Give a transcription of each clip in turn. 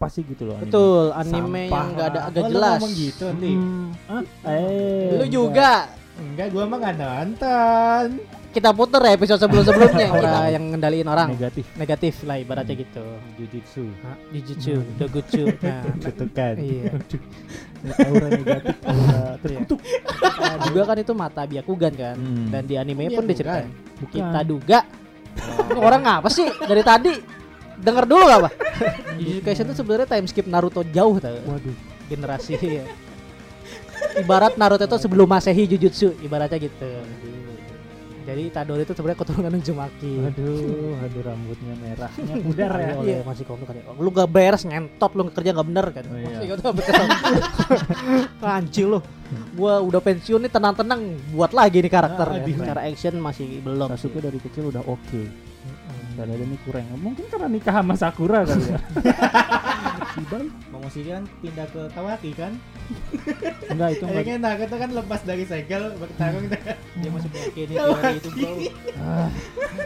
apa sih gitu loh. anime. Betul, anime Sampah yang enggak ada agak Oh, lu jelas. ngomong gitu nanti. Hmm, ah, eh. Lu juga. Enggak, gua mah nggak nonton. Kita puter ya episode sebelum-sebelumnya kita yang ngendaliin orang. negatif Negatif lah ibaratnya gitu. jujitsu. Nah, Jujutsu, Dogutsu. Nah, Kutukan. iya. aura negatif, aura terkutuk. Nah, juga kan itu mata Byakugan kan. Hmm. Dan di anime Byakugan. pun diceritain. Kita duga. Ini orang ngapa sih dari tadi? Dengar dulu gak apa? Jujutsu Kaisen itu sebenarnya time skip Naruto jauh tau. Waduh. generasi ya. Ibarat Naruto itu sebelum Masehi Jujutsu, ibaratnya gitu. Jadi Itadori itu sebenarnya keturunan Uzumaki. Aduh, aduh rambutnya merahnya pudar ya. Iya, masih komik kan. ya. Lu gak beres ngentot lu kerja gak bener kan. Oh, iya. Masih gitu, betul. Anjing lu. Gua udah pensiun nih tenang-tenang buat lagi nih karakter. Ah, di- Secara action masih belum. Sasuke dari kecil udah oke. Dan ada nih kurang. Mungkin karena nikah sama Sakura kali ya. si sih kan pindah ke Kawaki kan? Enggak itu enggak. Kayaknya Naruto kan lepas dari segel bertarung. Dia masih oke nih teori itu bro. Ah.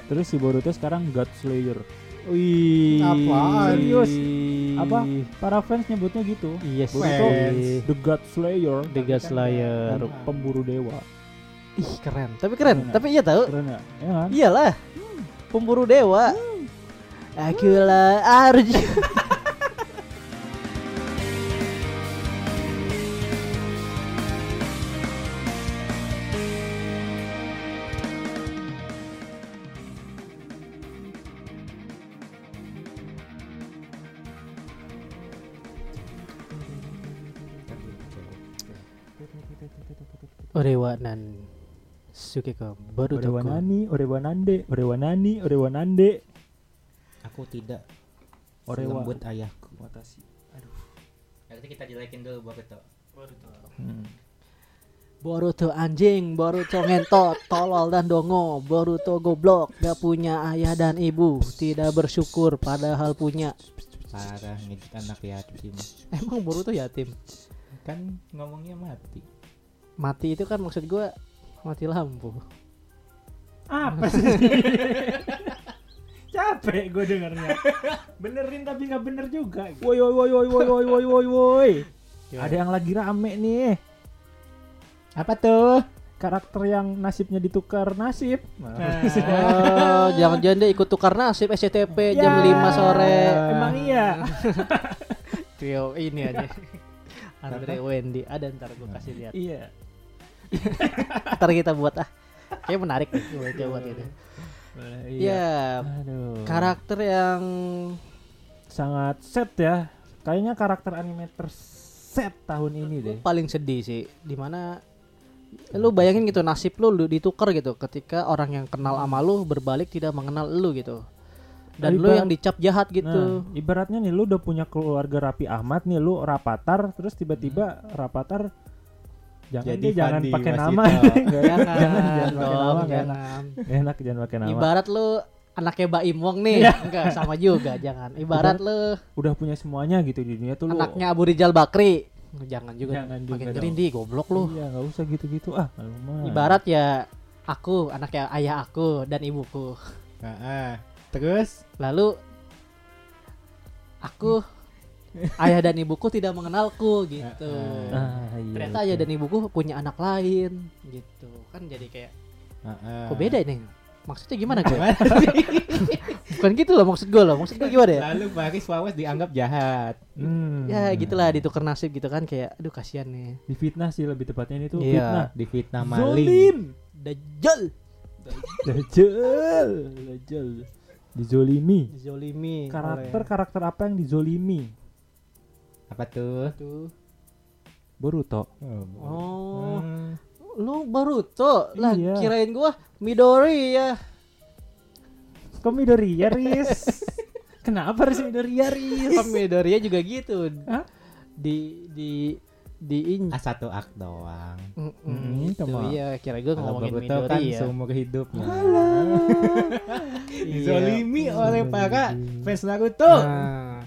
Terus si Boruto sekarang God Slayer. Wih. Apaan? Serius? Apa? Para fans nyebutnya gitu. Iya Boruto sih. The God Slayer. The God Slayer. Pem- Pemburu dewa. Ih keren. Tapi keren. Keren, Tapi iya tahu. Keren ya? Ya kan? Iyalah. Pemburu dewa. Akulah Arjuna. Orewanan Sukeko Boruto Orewanani, Orewanande, Orewanani, Orewanande. Aku tidak. Orewa. Lembut ayahku. Watashi. Nanti kita jelekin dulu Boruto. Hmm. Boruto anjing, Boruto ngentot, tolol dan dongo, Boruto goblok, gak punya ayah dan ibu, tidak bersyukur padahal punya. Parah ngedit anak yatim. Emang Boruto yatim? Kan ngomongnya mati. Mati itu kan maksud gua mati lampu. Apa sih? Capek gue dengarnya. Benerin tapi nggak bener juga. Woi woi woi woi woi woi woi woi woi. Ada yang lagi rame nih. Apa tuh? Karakter yang nasibnya ditukar nasib. Oh, jangan-jangan dia ikut tukar nasib SCTP jam Ya, 5 sore. Emang iya. Trio ini aja. Andre Wendy ada ntar gua kasih lihat. iya. Ntar kita buat ah. Kayak menarik nih gua coba gitu. Iya. Ya, Aduh. karakter yang sangat set ya. Kayaknya karakter anime terset tahun ini deh. paling sedih sih di mana lu bayangin gitu nasib lu, lu ditukar gitu ketika orang yang kenal sama lu berbalik tidak mengenal lu gitu dan lu Ibarat- yang dicap jahat gitu Nah, ibaratnya nih lu udah punya keluarga Rapi Ahmad nih lu Rapatar terus tiba-tiba Rapatar jangan Jadi deh jangan pakai nama. jangan jangan jangan pakai nama. Jangan. jangan Enak jangan pakai nama. ibarat lu anaknya Baim Wong nih enggak sama juga jangan ibarat lu Udah punya semuanya gitu di dunia tuh lu. anaknya Abu Rijal Bakri jangan juga Jangan makin dong. ngerindi goblok lu Iya, nggak usah gitu-gitu ah. Ibarat ya aku anaknya ayah aku dan ibuku Heeh. Terus Lalu aku ayah dan ibuku tidak mengenalku gitu. Ah, iya, Ternyata betul. ayah dan ibuku punya anak lain gitu. Kan jadi kayak Heeh. kok beda ini? Maksudnya gimana gue? Bukan gitu loh maksud gue loh. Maksud gue gimana ya? Lalu Baris Wawas dianggap jahat. Hmm. Ya gitulah ditukar nasib gitu kan kayak aduh kasihan nih. Difitnah sih lebih tepatnya ini tuh Iya. fitnah. Difitnah maling. Zolim. Dajjal Dajjal. Dajjal. Dizolimi. Zolimi Karakter-karakter apa yang dizolimi? Apa tuh? tuh. Boruto. Oh, Hmm. lu Boruto lah Iya. kirain gua Midori ya. Kok Midoriya, Riz? Kenapa harus Midoriya, Riz? Kan Midoriya juga gitu. Hah? Di di di in Ah satu ak doang. Mm, Mm, itu sama. iya kira gue ngomongin Boruto kan Midori ya. seumur hidupnya. Iya. Dizolimi oleh para fans Naruto. Nah,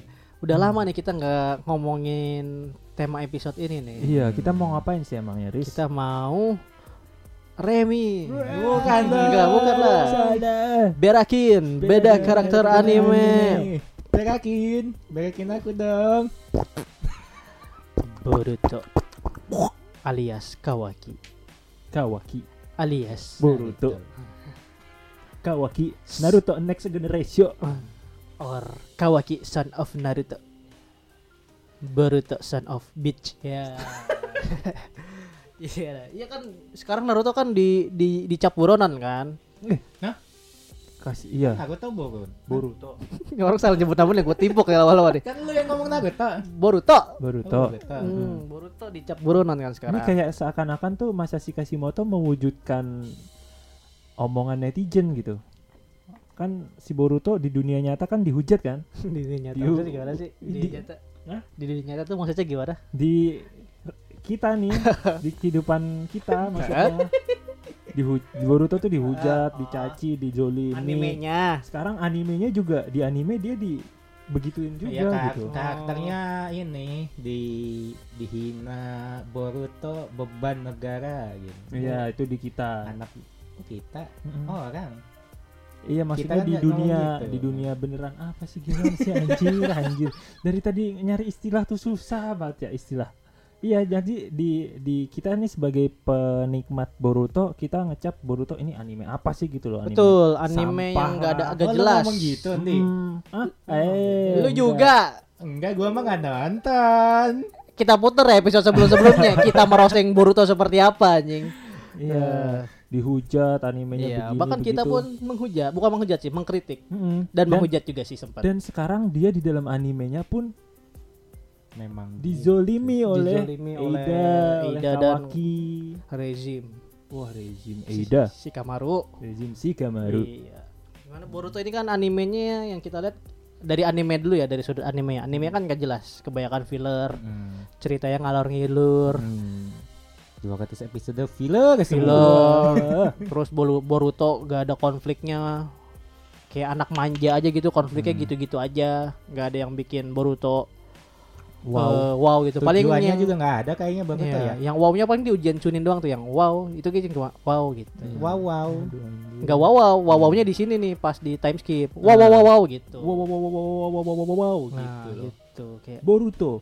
udah lama nih kita nggak ngomongin tema episode ini nih. Iya, kita mau ngapain sih emangnya, Riz? Kita mau Remi. Bukan Enggak, bukan lah. Berakin, beda karakter anime. berakin, berakin aku dong. Boruto alias Kawaki Kawaki, alias Boruto, Kawaki, Naruto Next Generation. Or Kawaki son of Naruto Boruto son of bitch ya Iya, iya kan sekarang Naruto kan di di dicap buronan kan. Kasih iya, Aku tau Boruto. Boruto. Orang salah nyebut namanya gue timpuk ya awal-awal nih. Kan lu yang ngomong Naruto. Boruto. Boruto. Hmm, Boruto dicap buronan kan Ini sekarang. kayak seakan-akan tuh Masashi Kashimoto mewujudkan omongan netizen gitu. Kan si Boruto di dunia nyata kan dihujat kan? di dunia nyata Di- maksudnya gimana sih? Di di- dunia nyata. Hah? Di dunia nyata tuh maksudnya gimana? Di kita nih, di kehidupan kita maksudnya. Dihu di Boruto tuh dihujat, Ah, dicaci, dijolimi. Animenya. Sekarang animenya juga di anime dia di begituin juga Iya kar- gitu. karakternya ini di dihina Boruto beban negara gitu. Iya, itu di kita. Anak kita Mm-mm. orang. Iya maksudnya kan di dunia gitu. di dunia beneran apa sih gimana sih anjir anjir dari tadi nyari istilah tuh susah banget ya istilah iya jadi di di kita nih sebagai penikmat Boruto kita ngecap Boruto ini anime apa sih gitu loh anime Betul, anime Sampah yang enggak ada agak Oh, lu jelas. ngomong gitu nih. Hmm, ah, eh, Lu enggak. juga Enggak, gua mah nggak nonton. kita puter ya episode sebelum-sebelumnya kita merosting Boruto seperti apa anjing. iya dihujat animenya Iya, begini bahkan kita begitu. pun menghujat, bukan menghujat sih, mengkritik Mm-mm. dan, menghujat juga sih sempat. dan sekarang dia di dalam animenya pun Memang dizolimi oleh Dizolimi oleh Eida, oleh Eida dan- Kawaki. Rezim Wah rezim si, Eida, si Kamaru. rezim Shikamaru. Iya. Gimana Boruto ini kan animenya yang kita lihat dari anime dulu ya dari sudut anime ya. Anime kan gak jelas, kebanyakan filler, Hmm. ceritanya ngalor ngilur. Hmm. 200 episode filler. Filler. Terus Boruto gak ada konfliknya. Kayak anak manja aja gitu, konfliknya Hmm. gitu-gitu aja. Gak ada yang bikin Boruto Wow. eh, wow gitu. Paling yang, juga nggak ada kayaknya Boruto iya, ya. yang wow-nya paling di ujian cunin doang tuh yang wow. Itu kayak cuma wow gitu. Wow wow. Anjir. Enggak wow wow, wow wow-nya di sini nih pas di time skip. Wow wow wow wow gitu. Wow wow wow wow wow wow wow wow wow Nah, gitu loh. gitu kayak Boruto,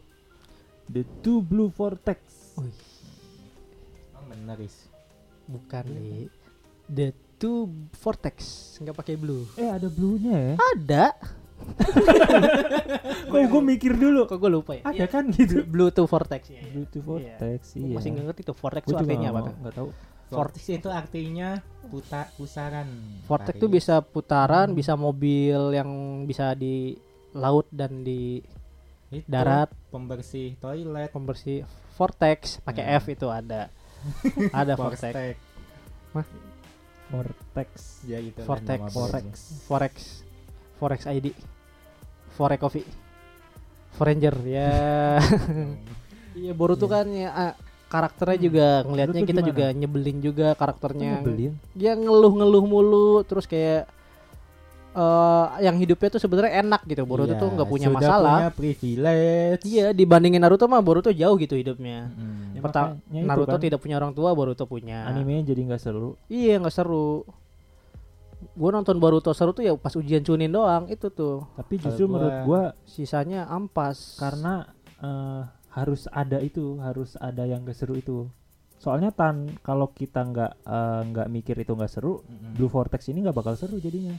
the two blue vortex. Wih, Emang bener is. bukan nih. The two vortex, nggak pakai blue. Eh ada blue-nya ya? Ada. Kok gue mikir dulu. Kok gue lupa ya? Ada kan gitu. Blue two vortex ya. Blue two vortex Gua iya. masih nggak ngerti tuh vortex itu artinya apa nggak tahu. Vortex itu artinya puta pusaran. Vortex tuh bisa putaran, bisa mobil yang bisa di laut dan di Itu, darat, pembersih toilet. pembersih vortex pakai Nah. F itu ada. ada vortex. Vortex. Vortex. Ya itu kan Vortex. nama Forex. Forex. Forex ID. Forex Coffee. Foranger ya. Iya Boruto kan ya ah, karakternya juga ngelihatnya Boruto kita gimana? juga nyebelin juga karakternya. Nyebelin. Dia ngeluh-ngeluh mulu terus kayak eh yang hidupnya tuh sebenarnya enak gitu. Boruto Iya, tuh nggak punya sudah masalah. punya privilege. Iya, dibandingin Naruto mah Boruto jauh gitu hidupnya. Hmm. Ya, Pertama Naruto kan, tidak punya orang tua, Boruto punya. Animenya jadi nggak seru. Iya, nggak seru. Gue nonton Boruto seru tuh ya pas ujian cunin doang itu tuh. Tapi justru gua- menurut gua Sisanya ampas. karena eh, harus ada itu, harus ada yang gak seru itu. Soalnya tan kalau kita nggak eh, nggak mikir itu nggak seru, Mm-mm. Blue Vortex ini nggak bakal seru jadinya.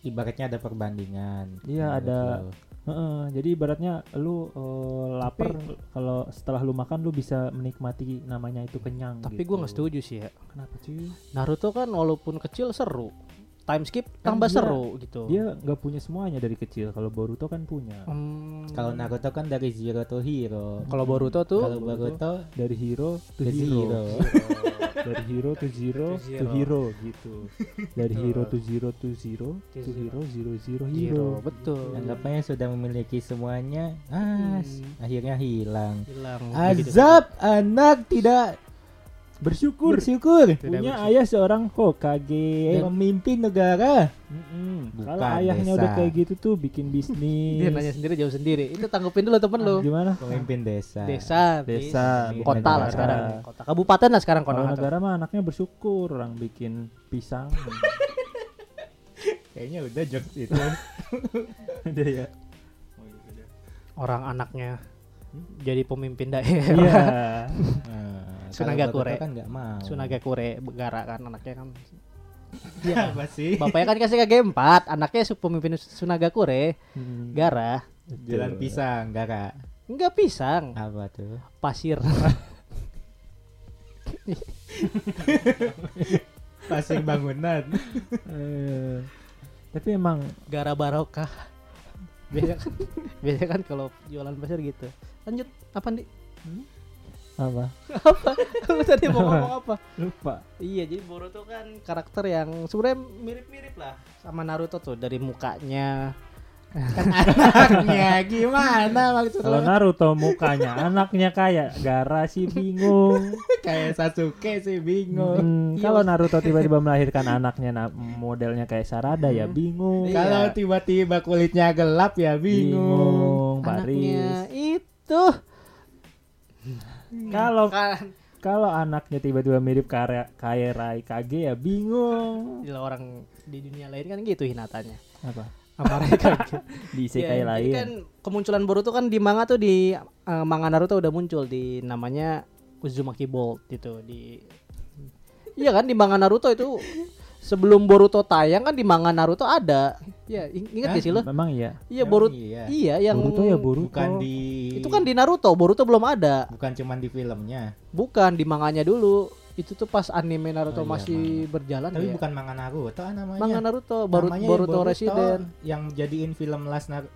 Ibaratnya ada perbandingan. Iya, menurut ada-. Heeh, jadi ibaratnya lu eh, lapar kalau setelah lu makan lu bisa menikmati namanya itu kenyang. Tapi gitu. gue nggak setuju sih ya. Kenapa cuy? Naruto kan walaupun kecil seru. Time skip Kan tambah dia- seru gitu. Dia nggak punya semuanya dari kecil. Kalau Boruto kan punya. Hmm, Kalau Naruto kan dari zero to hero. kalau Boruto tuh Kalau Boruto Dari hero to ke hero. zero. dari hero to zero To zero. hero gitu. Dari hero to zero to zero To zero. hero zero zero Zero, hero. betul. Anggapnya sudah memiliki semuanya, ah, Hmm. akhirnya hilang. Hilang. Azab anak tidak Bersyukur bersyukur. Tidak punya bersyukur. ayah seorang Hokage. Pemimpin negara. Mm-mm. Bukan Kalau ayahnya udah desa. kayak gitu tuh bikin bisnis. Dia nanya sendiri jauh sendiri. Itu tanggupin dulu temen lu. Gimana? Pemimpin desa. Desa, Desa, bis- kota lah negara. sekarang. Kota kabupaten lah sekarang Kalau kota. negara mah anaknya bersyukur orang bikin pisang. Kayaknya udah jokes itu. Udah ya. orang anaknya Hmm? jadi pemimpin Iya. daerah. Nah, Sunaga Kure. kan nggak mau. Sunagakure Gara kan anaknya kan. apa sih? Bapaknya kan kasih KG4, anaknya su- pemimpin Sunagakure Hmm, Gara. Jalan pisang, gara. Enggak pisang, Apa tuh? pasir. Pasir bangunan. Eh, tapi emang Gara barokah. Biasa kan, biasa kan kalau jualan pasir gitu. Lanjut, apa nih? Apa? Lu tadi mau ngomong apa? Lupa. Iya, jadi Boruto kan karakter yang sebenarnya mirip-mirip lah sama Naruto tuh dari mukanya. Anaknya gimana maksud Kalau? Naruto mukanya anaknya kayak Gara sih bingung. Kayak Sasuke sih bingung. Hmm, kalau Naruto tiba-tiba melahirkan anaknya na- modelnya kayak Sarada ya bingung. Iya. Kalau tiba-tiba kulitnya gelap ya bingung. Bingung, Anaknya Paris. itu Kalau kan kalau anaknya tiba-tiba mirip kayak kayak Rai Kage ya bingung. Gila orang di dunia lain kan gitu Hinatanya. Apa? Sama Raikage. Di Ya, isekai jadi lain. kan kemunculan Boruto kan di manga tuh di eh, manga Naruto udah muncul di namanya Uzumaki Bolt gitu di Iya kan di manga Naruto itu sebelum Boruto tayang kan di manga Naruto ada. Ya, ing- ingat gak sih lo? Memang iya. Iya Emang Boruto. iya. Iya yang Boruto ya Boruto. Bukan di itu kan di Naruto, Boruto belum ada. bukan cuman di filmnya. Bukan di manganya dulu. Itu tuh pas anime Naruto Oh iya, masih berjalan Tapi ya. bukan manga Naruto namanya. manga Naruto, Baru, Namanya Boruto, Boruto Resident. yang jadiin film Last Naruto.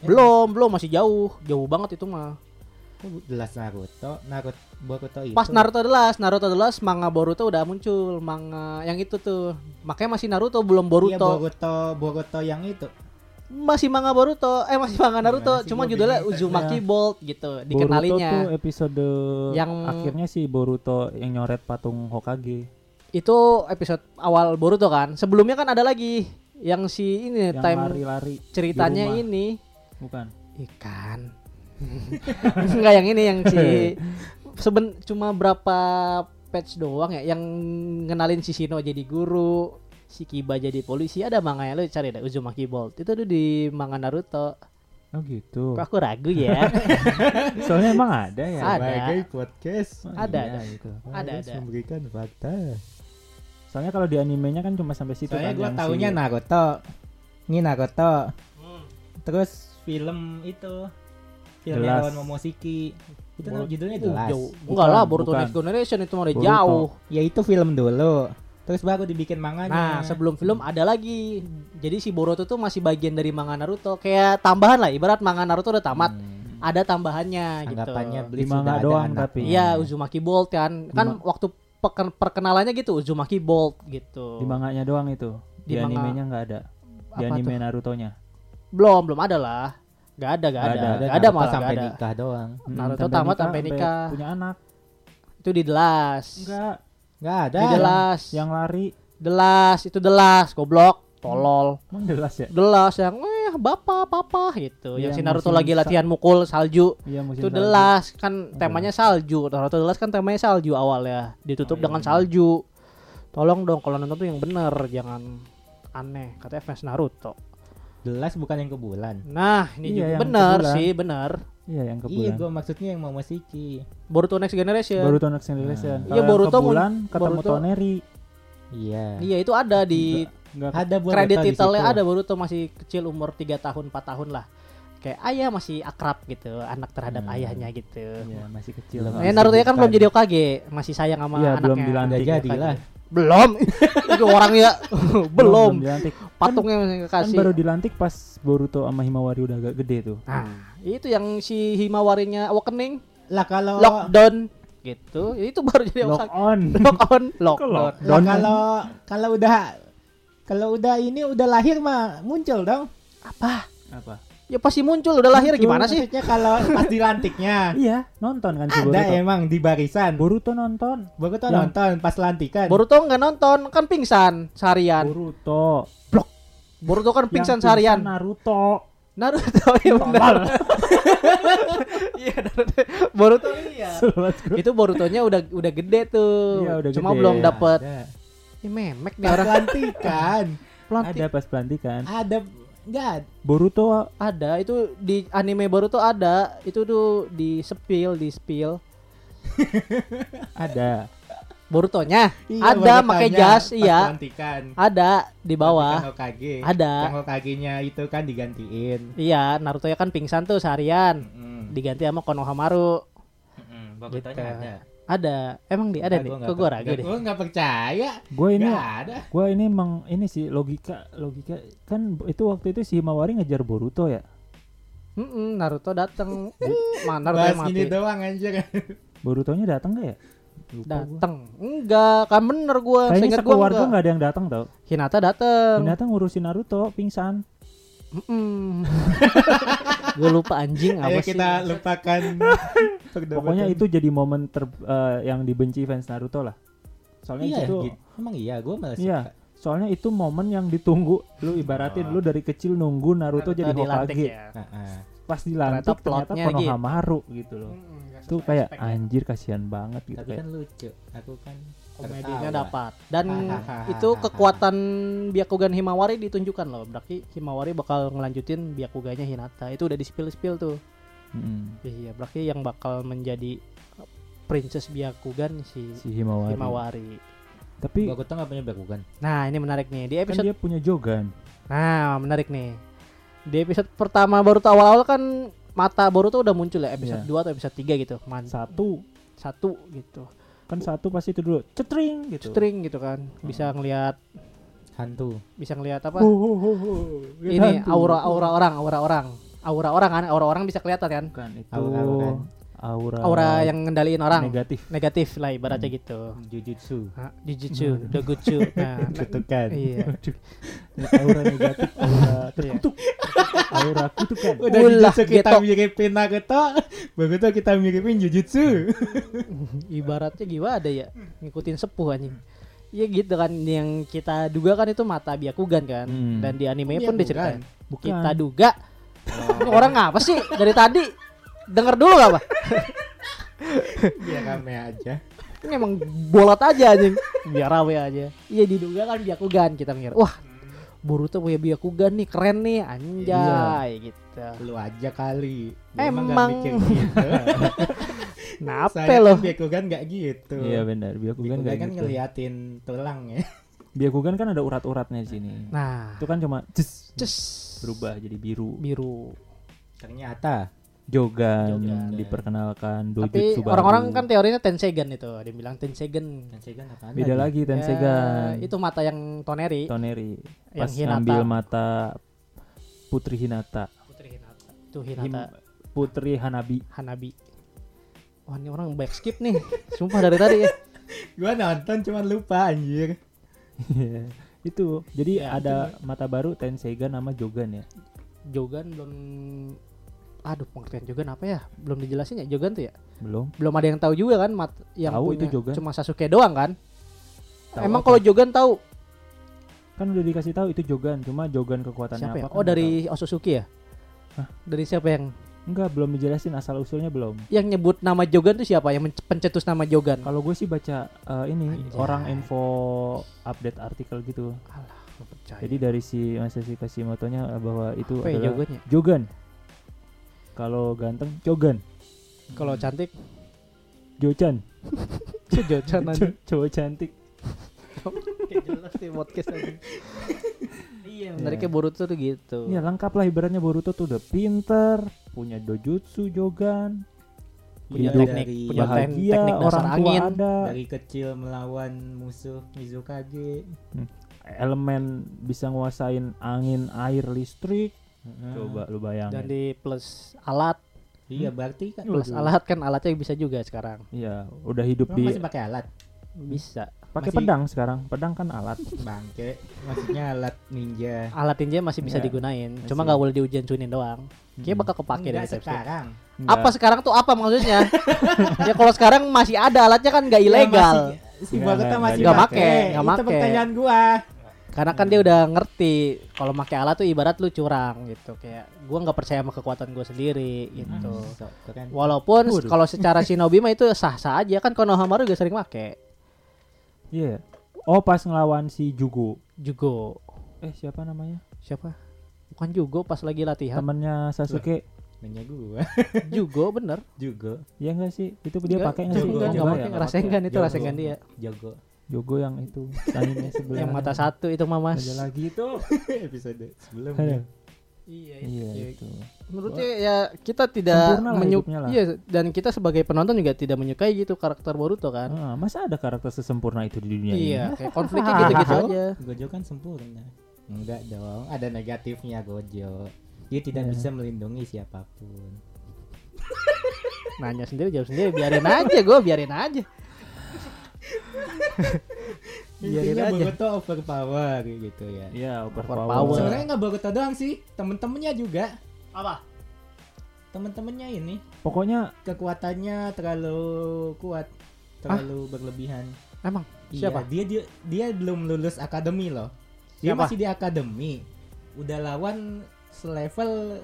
Belum, belum masih jauh. Jauh banget itu mah. The Last Naruto, Naruto Boruto itu. Pas Naruto The Last, Naruto The Last manga Boruto udah muncul, manga yang itu tuh. Makanya masih Naruto belum Iya, Boruto. Boruto, Boruto yang itu. masih manga Boruto, eh masih manga Naruto, Gimana sih, cuma judulnya. Uzumaki Ya. Bolt gitu, Boruto tuh dikenalinya. episode Yang- akhirnya si Boruto yang nyoret patung Hokage Itu episode awal Boruto kan. Sebelumnya kan ada lagi yang si ini yang time lari-lari ceritanya ini bukan. ikan. Enggak yang ini yang si seben cuma berapa patch doang ya yang ngenalin si Shino jadi guru, si Kiba jadi polisi. Ada manganya lu cari deh Uzumaki Bolt. Itu tuh di manga Naruto. Oh gitu. Kok aku ragu ya? Soalnya emang ada ya. Ada. Sebagai podcast. Oh, Ada, iya, ada. gitu. Ada, ada. memberikan fakta. Soalnya kalau di animenya kan cuma sampai situ Soalnya kan gua yang taunya si- Naruto. Ini Naruto. Hmm. Terus film itu film Jelas. lawan Momoshiki. Itu Boruto- judulnya jelas. jauh. Bukan, Enggak lah Boruto bukan. Next Generation itu mah udah jauh. Ya itu film dulu. Terus baru dibikin manganya. Nah, sebelum film ada lagi. Jadi si Boruto tuh masih bagian dari manga Naruto. Kayak tambahan lah, ibarat manga Naruto udah tamat, Hmm. ada tambahannya Anggapannya gitu. Bleach Di manga sudah ada doang anaknya. tapi. Iya, Uzumaki Bolt kan. Kan waktu perkenalannya gitu Uzumaki Bolt gitu. di manganya doang itu. Di, Di manga- animenya nggak ada. Di Apa anime tuh? Naruto-nya. Belum, belum ada lah. Gak ada, gak Nggak ada. ada. Gak ada malah, sampai gak ada. nikah doang. Mm, Naruto tamat sampai nikah. Punya anak. Itu di The Last. Enggak. Enggak ada. Di The Last. Yang lari. The Last, itu The Last, goblok, tolol. Emang jelas ya? The Last yang eh bapak, papa gitu. Iya, yang si Naruto lagi sa- latihan mukul salju. Iya itu The salju. Last kan temanya salju. Naruto The Last kan temanya salju awalnya. Ditutup Oh, iya, dengan iya. salju. Tolong dong kalau nonton tuh yang bener, jangan aneh. Katanya fans Naruto. Jelas bukan yang ke bulan. Nah, ini Iya, juga kebulan. sih, bener. Iya yang ke Iya, bulan. gua maksudnya yang Momoshiki. Boruto Next Generation. Boruto Next Generation. Nah. Iya, Boruto ke bulan ketemu Boruto- Toneri. Iya. Iya, itu ada di Enggak Ada Boruto kredit titelnya situ. ada Boruto masih kecil umur 3 tahun 4 tahun lah. Kayak ayah masih akrab gitu, anak terhadap Hmm. ayahnya gitu. Iya masih kecil. Nah, Masih Naruto ya kan belum jadi Okage, masih sayang sama Iya, anaknya. belum dilantik. Udah jadi lah. Belum. Itu orangnya belum. dilantik. Patungnya masih Kan kasih. baru dilantik pas Boruto sama Himawari udah agak gede tuh. Nah, itu yang si Himawarinya awakening, Lah kalau lockdown gitu. Itu baru jadi Lock Okage. on. Lock on, lock? lah kalau kalau udah kalau udah ini udah lahir mah muncul dong. Apa? Apa? Ya pasti muncul udah lahir Muncul. gimana sih? Maksudnya kalau pas dilantiknya Iya, nonton kan si ada Boruto. emang di barisan. Boruto nonton. Boruto Yang- nonton pas lantikan. Boruto nggak nonton, kan pingsan seharian. Boruto. Boruto kan Yang pingsan seharian. Naruto. Naruto ya benar. Iya Naruto. Boruto iya. Itu Borutonya udah udah gede tuh. Iya, udah Cuma gede. belum dapet. Ada. Ih memek nih orang lantikan pelantik. Ada pas pelantikan. ada Enggak. Boruto Ada itu di anime baru tuh ada. Itu tuh di spill, di spill. ada. Borutonya Iya, ada pakai jas, iya. pelantikan. Ada di bawah. Hokage. Ada. Yang Hokage-nya itu kan digantiin. Iya, Naruto ya kan pingsan tuh seharian. Mm. Diganti sama Konohamaru. Mm, Gitu. Borutonya ada. Ada. Emang di ada Nggak, nih. gua nggak Kok gue ragu nggak- deh. Gua nggak percaya. Gue ini. Gua ini emang ini sih logika logika kan itu waktu itu si Himawari ngejar Boruto ya. Mm-mm, Naruto dateng. Mana Naruto Bahas mati. doang anjir. Borutonya datang gak ya? Lupa gua. Dateng. Enggak, kan bener gua. Kayaknya Seingat gua sekeluarga enggak. nggak ada yang datang tau. Hinata dateng. Hinata ngurusin Naruto pingsan. Gue lupa anjing apa Ayo sih? kita lupakan. Pokoknya itu jadi momen ter eh, yang dibenci fans Naruto lah. Soalnya Iya, itu gitu. Emang iya, gue malah Iya. suka. Soalnya itu momen yang ditunggu. Lu ibaratin lu dari kecil nunggu Naruto, jadi dilantik Hokage. ya. Heeh. Pas dilantik Ternyata ternyata, plotnya Konohamaru gitu loh. Mm-mm, nggak Itu sampai kayak ya. anjir kasihan banget gitu Tapi kayak. kan lucu. Aku kan komedinya tertawa. dapat. Dan itu kekuatan Byakugan Himawari ditunjukkan loh. Berarti Himawari bakal ngelanjutin Byakuganya Hinata. Itu udah di spill spill tuh Mm, iya berarti yang bakal menjadi Princess Byakugan si, si Himawari. Himawari. Tapi Boruto nggak punya Byakugan. nah ini menarik nih. Di kan episode dia punya Jogan. nah menarik nih. Di episode pertama Boruto awal-awal kan mata Boruto udah muncul ya. Episode Iya. 2 atau episode 3 gitu. Man, Satu. Satu gitu kan satu pasti itu dulu cetring gitu. string gitu kan bisa ngelihat Hantu. bisa ngelihat apa Ho, ho, ho, ho. ini Hantu. aura aura orang aura orang aura orang kan aura orang bisa kelihatan kan Bukan itu Aura bukan. Aura aura yang ngendaliin orang negatif. negatif lah ibaratnya gitu Jujutsu. Hah, jujutsu dogutsu nah, nah, Kutukan. iya aura negatif, aura terkutuk. aura kutukan. Udah Ulah, Jujutsu kita getok. miripin Naruto, Boruto kita miripin Jujutsu. ibaratnya gimana ya ngikutin sepuh anjing Iya gitu kan yang kita duga kan itu mata Byakugan kan Hmm. dan di anime Byakugan. pun diceritain Bukan. kita duga Ini orang ngapa sih dari tadi denger dulu gak apa Biar rame aja. ini emang bolot aja anjing biar rame aja iya diduga kan Byakugan kita mikir wah Boruto punya Byakugan nih keren nih anjay gitu Lu aja kali. Dia Emang. nggak mikir gitu. Nape Saya loh kan Byakugan nggak gitu. Iya benar, Byakugan Byakugan kayak kan gitu. ngeliatin tulang ya. Byakugan kan ada urat-uratnya di sini. nah Itu kan cuma cus, cus berubah jadi biru. biru Ternyata Jogan, Jogan. diperkenalkan tapi dojutsu baru. orang-orang kan teorinya Tensegan itu dia bilang Tensegan Tensegan apaan beda lagi Ya, Tensegan. itu mata yang Toneri Toneri Yang pas Hinata. ngambil mata Putri Hinata, Putri Hinata itu Hinata Him- Putri Hanabi. Hanabi wah ini orang back skip nih sumpah dari tadi ya Gua nonton cuma lupa anjir. Iya, itu. Jadi Ya, ada mata baru Tensegan sama Jogan ya. Jogan belum aduh pengertian Jogan apa ya belum dijelasin ya Jogan tuh ya Belum. belum ada yang tahu juga kan mat yang Tahu itu Jogan. cuma Sasuke doang kan Tahu emang kalau Jogan tahu kan udah dikasih tahu itu Jogan, cuma Jogan kekuatannya siapa ya apa? kan oh dari Otsutsuki ya Hah? dari siapa yang. Enggak, belum dijelasin asal usulnya belum. yang nyebut nama Jogan tuh siapa yang pencetus nama Jogan Kalau gue sih baca eh, ini Anjay. orang info update artikel gitu. Alah, percaya. Jadi dari si Masashi Kashimoto-nya eh, bahwa itu apa ya adalah Jogannya? Jogan. Kalau ganteng Jogan, Kalau cantik, Jochan, Jogan aja. Co- cowok cantik. Kayak jelas nih podcast aja. Iya, menariknya Ya. Boruto tuh gitu. Ya lengkap lah ibaratnya Boruto tuh udah pinter, punya dojutsu Jogan, punya hidup teknik, dari- punya bahagia, teknik dasar orang tua angin. ada, Dari kecil melawan musuh Mizukage. elemen bisa nguasain angin, air, listrik. Heeh. Coba lu bayangin. Dan di plus alat, Iya berarti kan. plus Waduh. alat kan alatnya bisa juga sekarang. Iya, udah hidup Emang di masih pakai alat Bisa. pakai masih- pedang sekarang. Pedang kan alat. bangke. Maksudnya alat ninja. Alat ninja masih bisa Enggak. digunain. Masih. Cuma nggak boleh diujian cunin doang. Kayaknya bakal kepake Enggak episode. sekarang. Enggak. Apa sekarang tuh apa maksudnya? ya kalau sekarang masih ada alatnya kan nggak Ya, ilegal. masih- si Enggak, Boruto enggak, masih enggak pakai. enggak Itu pertanyaan gua. Karena kan dia udah ngerti kalau pakai alat tuh ibarat lu curang gitu. Kayak gua nggak percaya sama kekuatan gua sendiri gitu. Hmm, keren. Walaupun kalau secara shinobi mah itu sah-sah aja kan Konohamaru juga sering make. Iya. Oh, pas ngelawan si Jugo. Jugo. Eh, siapa namanya? Siapa? Bukan Jugo pas lagi latihan. Temannya Sasuke. Nanya gua Jugo bener. juga Ya enggak sih? Itu dia pakai enggak sih? Enggak, enggak pakai. ya? Rasengan itu rasengan dia. jago Jogo yang itu anime sebelah. Yang mata satu itu mah Mas. Ada lagi itu. episode Aduh. sebelumnya Iya, Iya itu. Menurutnya ya kita tidak Sempurna lah menyu- hidupnya lah. Iya, dan kita sebagai penonton juga tidak menyukai gitu karakter Boruto kan. Ah, masa ada karakter sesempurna itu di dunia Iya, ini? kayak konfliknya gitu-gitu aja. Gojo kan sempurna enggak dong ada negatifnya Gojo dia tidak Ya. bisa melindungi siapa pun Nanya sendiri jawab sendiri, biarin aja gue, biarin aja. Biarin intinya aja. Boruto overpower gitu ya Iya, Overpower. overpower. sebenarnya nggak Boruto doang sih temen-temennya juga Apa? temen-temennya ini Pokoknya kekuatannya terlalu kuat terlalu berlebihan Emang Iya, siapa? dia, dia dia belum lulus akademi loh dia Siapa? masih di akademi udah lawan selevel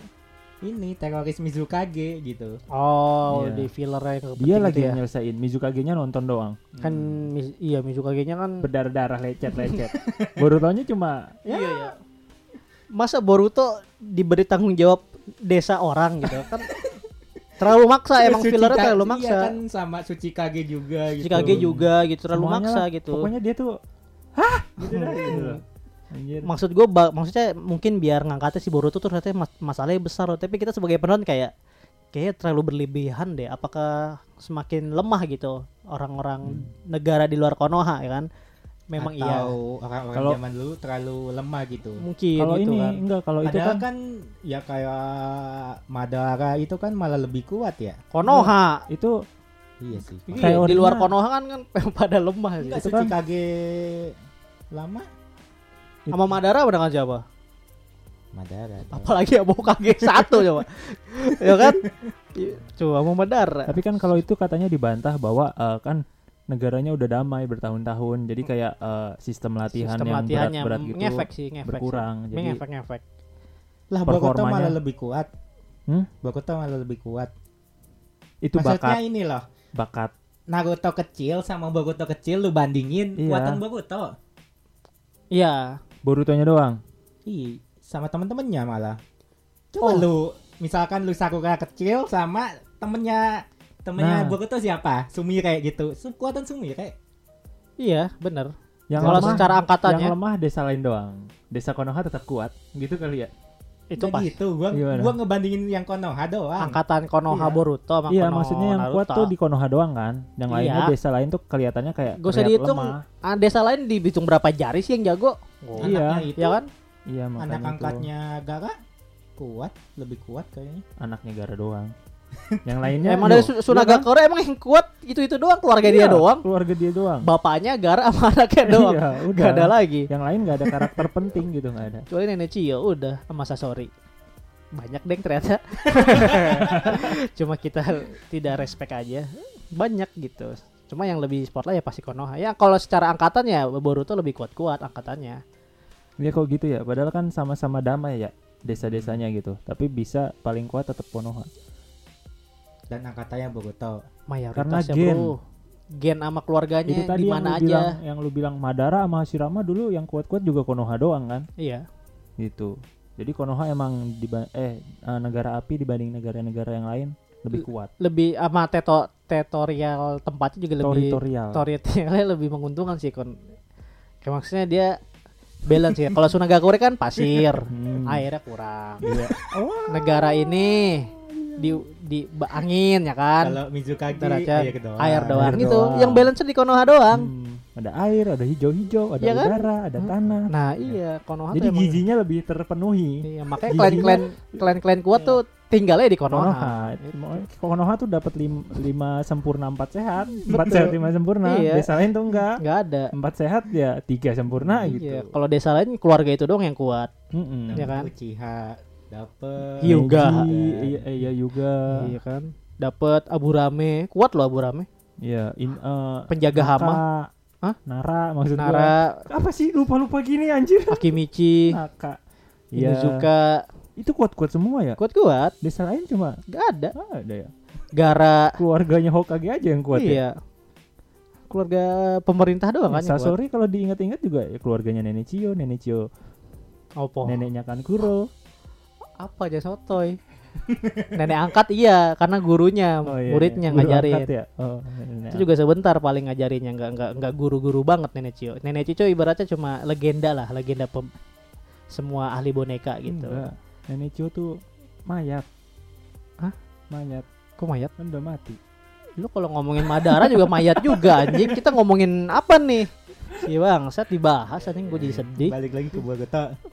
ini teroris Mizukage gitu Oh, Iya. di filler yang dia penting lagi gitu ya. nyelesain Mizukage-nya nonton doang. Kan Miz- iya Mizukage-nya kan Berdarah-darah lecet-lecet. Borutonya cuma Iya, iya. Masa Boruto diberi tanggung jawab desa orang gitu kan terlalu maksa emang Suci fillernya terlalu iya maksa. kan sama Suci Kage juga gitu Kage juga gitu terlalu semuanya maksa lah. gitu. Pokoknya dia tuh hah gitu dah gitu. Anjir. Maksud gue maksudnya mungkin biar ngangkatnya si Boruto tuh ternyata mas- masalahnya besar loh. Tapi kita sebagai penonton kayak kayak terlalu berlebihan deh. Apakah semakin lemah gitu orang-orang negara di luar Konoha ya kan? Memang iya. atau orang-orang Kalau- zaman dulu terlalu lemah gitu Mungkin Kalau gitu ini kan. enggak kalau itu kan, kan ya kayak Madara itu kan malah lebih kuat ya Konoha. itu iya sih Iya, di luar Konoha kan kan pada lemah sih. Enggak itu kan- Kage lama Sama Madara udah kan siapa? Madara dong. Apalagi ya mau kage satu coba. ya kan? Coba mau Madara. tapi kan kalau itu katanya dibantah bahwa eh, kan negaranya udah damai bertahun-tahun. Jadi kayak eh, sistem latihan Sistem yang latihannya berat-berat gitu ngefek sih, ngefek. berkurang. Sih. Jadi Ngefek ngefek. lah Boruto performanya- malah lebih kuat Hmm? Boruto malah lebih kuat itu maksudnya bakat ini loh bakat Naruto kecil sama Boruto kecil lu bandingin Iya. kuatan Boruto Iya. Borutonya doang. Ih, sama temen-temennya malah. Coba Oh. lu, misalkan lu Sakura kecil sama temennya temennya Nah. Boruto siapa? Sumire gitu. Su- Kekuatan Sumire. Iya, bener. Yang Kalau lemah, secara angkatannya yang lemah desa lain doang. Desa Konoha tetap kuat, gitu kali ya. Itu pas gitu. Gua Gimana? gua ngebandingin yang Konoha doang. angkatan Konoha Iya. Boruto sama Iya, Konoha maksudnya yang kuat Naruto. tuh di Konoha doang kan. Yang Iya. lainnya desa lain tuh kelihatannya kayak Gak usah dihitung. lemah. Ah, desa lain dihitung berapa jari sih yang jago? Oh, Iya. Anaknya itu, Ya kan? Iya, makanya anak itu. angkatnya Gara kuat, lebih kuat kayaknya. anaknya Gara doang. Yang lainnya emang loh, dari Su- iya Sunagakure emang yang kuat itu-itu doang keluarga kan? dia Iya, doang. Keluarga dia doang. Bapaknya Gara sama anaknya doang. Iya, udah. Gak ada lagi. Yang lain nggak ada karakter penting gitu nggak ada. Kecuali Nenek Cio udah sama Sasori. Banyak deh ternyata. Cuma kita tidak respect aja. Banyak gitu. Cuma yang lebih spotlight ya pasti Konoha. Ya kalau secara angkatan ya Boruto lebih kuat-kuat angkatannya. Ya kok gitu ya. Padahal kan sama-sama damai ya desa-desanya gitu. Tapi bisa paling kuat tetap Konoha. Dan angkatannya Boruto. Mayoritas ya gen. bro. Gen sama keluarganya itu tadi di yang mana aja. bilang yang lu bilang Madara sama Hashirama dulu yang kuat-kuat juga Konoha doang kan Iya. gitu. Jadi Konoha emang di eh eh, negara api dibanding negara-negara yang lain lebih kuat. Lebih sama teto tutorial tempatnya juga lebih Teritorial. tutorialnya lebih menguntungkan sih kon. Kayak maksudnya dia balance ya. Kalau Sunagakure kan pasir, Hmm. airnya kurang. Iya. Negara ini di di angin ya kan. Kalau Mizukage Derajat air doang. air doang Air gitu. doang. Yang balance di Konoha doang. Hmm, Ada air, ada hijau-hijau, ada Iya kan? udara, ada Hmm. tanah. Nah, iya Konoha Jadi emang gizinya lebih terpenuhi. Iya, makanya klan-klan klan-klan kuat tuh tinggalnya di Konoha. Konoha. Konoha tuh dapat lim- lima sempurna empat sehat, empat Betul. sehat lima sempurna. Iya. Desa lain tuh enggak. Nggak ada. Empat sehat ya tiga sempurna Iya, gitu. kalau desa lain keluarga itu doang yang kuat. Mm-mm. Iya kan? Uchiha dapet. Hyuga. Neji, iya, iya juga. Iya kan? Dapat Abu Rame, kuat loh Abu Rame. Iya, in, eh, Penjaga Naka, hama, Hah? Nara maksud gua. Nara, Apa sih lupa-lupa gini anjir? Akimichi, Naka. Iya. Inuzuka, Itu kuat-kuat semua ya. kuat-kuat. Desa lain cuma Gak ada. ah, ada ya. Gara, Keluarganya Hokage aja yang kuat ya. iya. Keluarga pemerintah doang kan kuat. Sasori kalau diingat-ingat juga ya keluarganya Nenek Chio, Nenek Opo. neneknya Kankuro. Apa aja sotoy. Nenek angkat iya karena gurunya, Oh, iya, muridnya iya. Guru ngajarin. angkat ya? Oh, nenek Itu juga sebentar paling ngajarinnya nggak nggak nggak guru-guru banget Nenek Cio. Nenek Cio ibaratnya cuma legenda lah, legenda pem- semua ahli boneka gitu. Enggak. Nenek Cio tuh mayat. Hah? Mayat. Kok mayat? Kan udah mati. Lu kalau ngomongin Madara juga mayat juga anjing. Kita ngomongin apa nih? Si bangsat dibahas anjing gue jadi sedih. Balik lagi ke.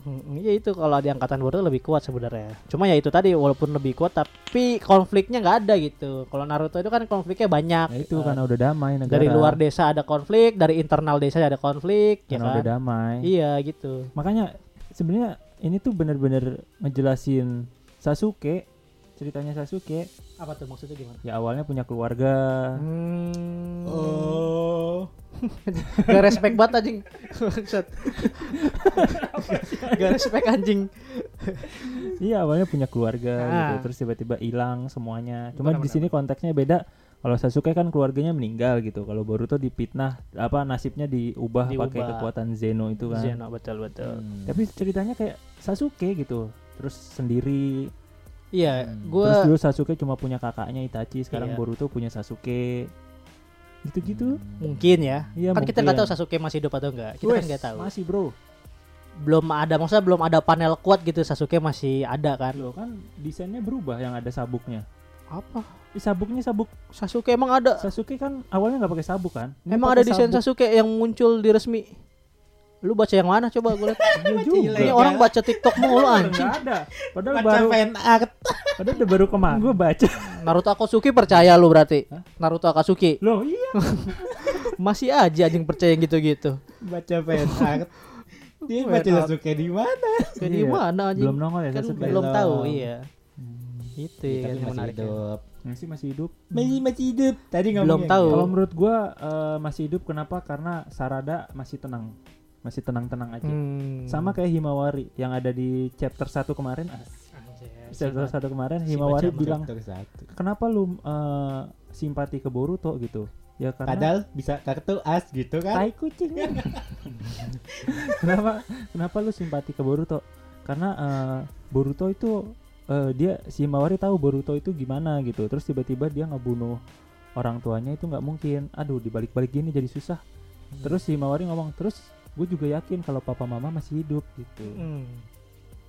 Hmm, Iya itu kalau di angkatan Boruto lebih kuat sebenarnya. Cuma ya itu tadi walaupun lebih kuat tapi konfliknya nggak ada gitu. Kalau Naruto itu kan konfliknya banyak. Nah itu Eh, karena udah damai negara. dari luar desa ada konflik, dari internal desa ada konflik, ya karena udah kan? damai. Iya gitu. Makanya sebenarnya ini tuh bener-bener ngejelasin Sasuke ceritanya Sasuke Apa tuh maksudnya gimana? ya awalnya punya keluarga Hmm. Oh. Gak respect banget anjing. Gak respect anjing. iya awalnya punya keluarga Ah. gitu terus tiba-tiba hilang semuanya cuma di sini konteksnya beda kalau Sasuke kan keluarganya meninggal gitu kalau Boruto dipitnah apa nasibnya diubah, pakai Diubah. kekuatan Zeno itu kan Zeno betul betul. Hmm. tapi ceritanya kayak Sasuke gitu terus sendiri Iya, Hmm. gua terus dulu Sasuke cuma punya kakaknya Itachi sekarang Iya. Boruto punya Sasuke gitu-gitu mungkin ya. Iya, kan kita nggak mungkin. tahu Sasuke masih hidup atau enggak. Kita kan Wes, nggak tahu. masih bro Belum ada, maksudnya belum ada panel kuat gitu Sasuke masih ada kan. Loh kan desainnya berubah yang ada sabuknya. Apa? Ih, sabuknya sabuk Sasuke emang ada? Sasuke kan awalnya nggak pakai sabuk kan? Ini Emang ada desain sabuk. Sasuke yang muncul di resmi? Lu baca yang mana coba gue lihat. Iya juga. Ini orang baca TikTok mulu anjing. Ada. Padahal Baca baru fan art. padahal udah baru kemarin gua baca. Naruto Akatsuki percaya lu berarti? Hah? Naruto Akatsuki Loh iya. masih aja anjing percaya yang gitu-gitu. Baca fan art. Dia baca. Sasuke di mana? Kayak Iya. di mana anjing? Belum nongol ya kan Sasuke. belum Belum. tahu iya. Hmm. Itu Tapi ya yang masih menarik. hidup. Masih masih hidup. Masih masih hidup. Tadi Belum ngomongin. tahu. Kalau menurut gua eh, masih hidup kenapa? Karena Sarada masih tenang. Masih tenang-tenang aja. Hmm. Sama kayak Himawari yang ada di chapter 1 kemarin. ah, Chapter 1 kemarin Himawari bilang, satu. "Kenapa lu eh, simpati ke Boruto gitu?" Ya karena Padahal bisa kartu as gitu kan? tai kucing kenapa kenapa lu simpati ke Boruto karena eh, Boruto itu eh, dia si Himawari tahu Boruto itu gimana gitu terus tiba-tiba dia ngebunuh orang tuanya itu nggak mungkin aduh dibalik-balik gini jadi susah terus si Himawari ngomong terus gue juga yakin kalau papa mama masih hidup gitu Hmm.